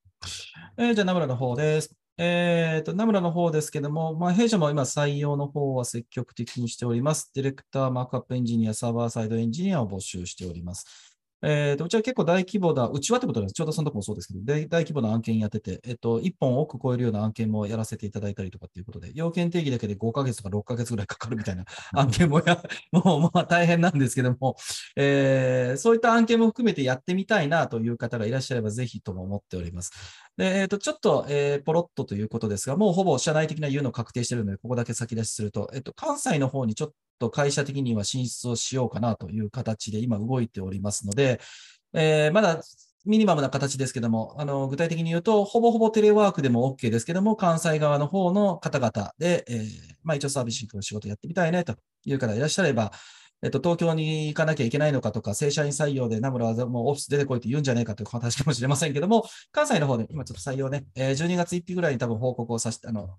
えーじゃあ、ナムラの方です。えっと、ナムラの方ですけども、まあ、弊社も今採用の方は積極的にしております。ディレクター、マークアップエンジニア、サーバーサイドエンジニアを募集しております。えっと、うちは結構大規模な、うちはってことです。ちょうどそのとこもそうですけど、大大規模な案件やってて、えっと、1本多く超えるような案件もやらせていただいたりとかっていうことで、要件定義だけで5ヶ月とか6ヶ月ぐらいかかるみたいな案件もや、もうまあ大変なんですけども、えーそういった案件も含めてやってみたいなという方がいらっしゃればぜひとも思っております。で、えっ、と、ちょっと、えーポロッとということですが、もうほぼ社内的な言うの確定しているので、ここだけ先出しすると、えっ、と、関西の方にちょっと会社的には進出をしようかなという形で今動いておりますので、えーまだミニマムな形ですけども、あの、具体的に言うと、ほぼほぼテレワークでも OK ですけども、関西側の方の方々で、えーまあ一応サービスの仕事やってみたいねという方がいらっしゃれば、えっと、東京に行かなきゃいけないのかとか、正社員採用でナムラはもうオフィス出てこいって言うんじゃないかという話かもしれませんけども、関西の方で今ちょっと採用ね、え12月1日ぐらいに多分報告をさせて、あの、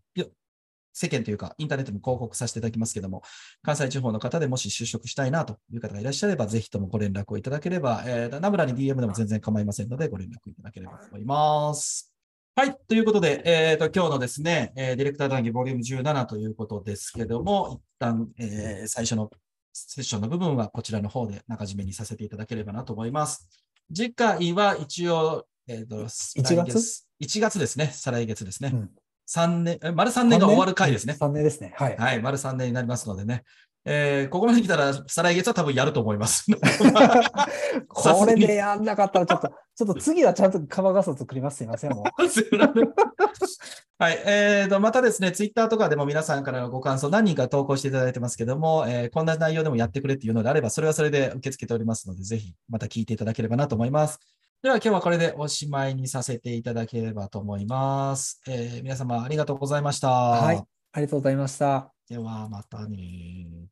世間というか、インターネットに広告させていただきますけども、関西地方の方でもし就職したいなという方がいらっしゃれば、ぜひともご連絡をいただければ、えー、ナムラに DM でも全然構いませんので、ご連絡いただければと思います。はい。ということで、えっ、と、今日のですね、えーディレクター談義ボリューム17ということですけども、一旦、えー最初のセッションの部分はこちらの方で中締めにさせていただければなと思います。次回は一応、えっ、と、1月？来月 ?1 月ですね。再来月ですね。うん三年、え丸3年が終わる回ですね。3年ですね。はい。はい、丸3年になりますのでね。えーここまで来たら、再来月は多分やると思います。これでやんなかったら、ちょっと、ちょっと次はちゃんとカバーガスを作ります。すいません。もう はい。えーと、またですね、ツイッターとかでも皆さんからのご感想、何人か投稿していただいてますけども、えーこんな内容でもやってくれっていうのであれば、それはそれで受け付けておりますので、ぜひまた聞いていただければなと思います。では、今日はこれでおしまいにさせていただければと思います。えー皆様ありがとうございました。はい。ありがとうございました。では、またね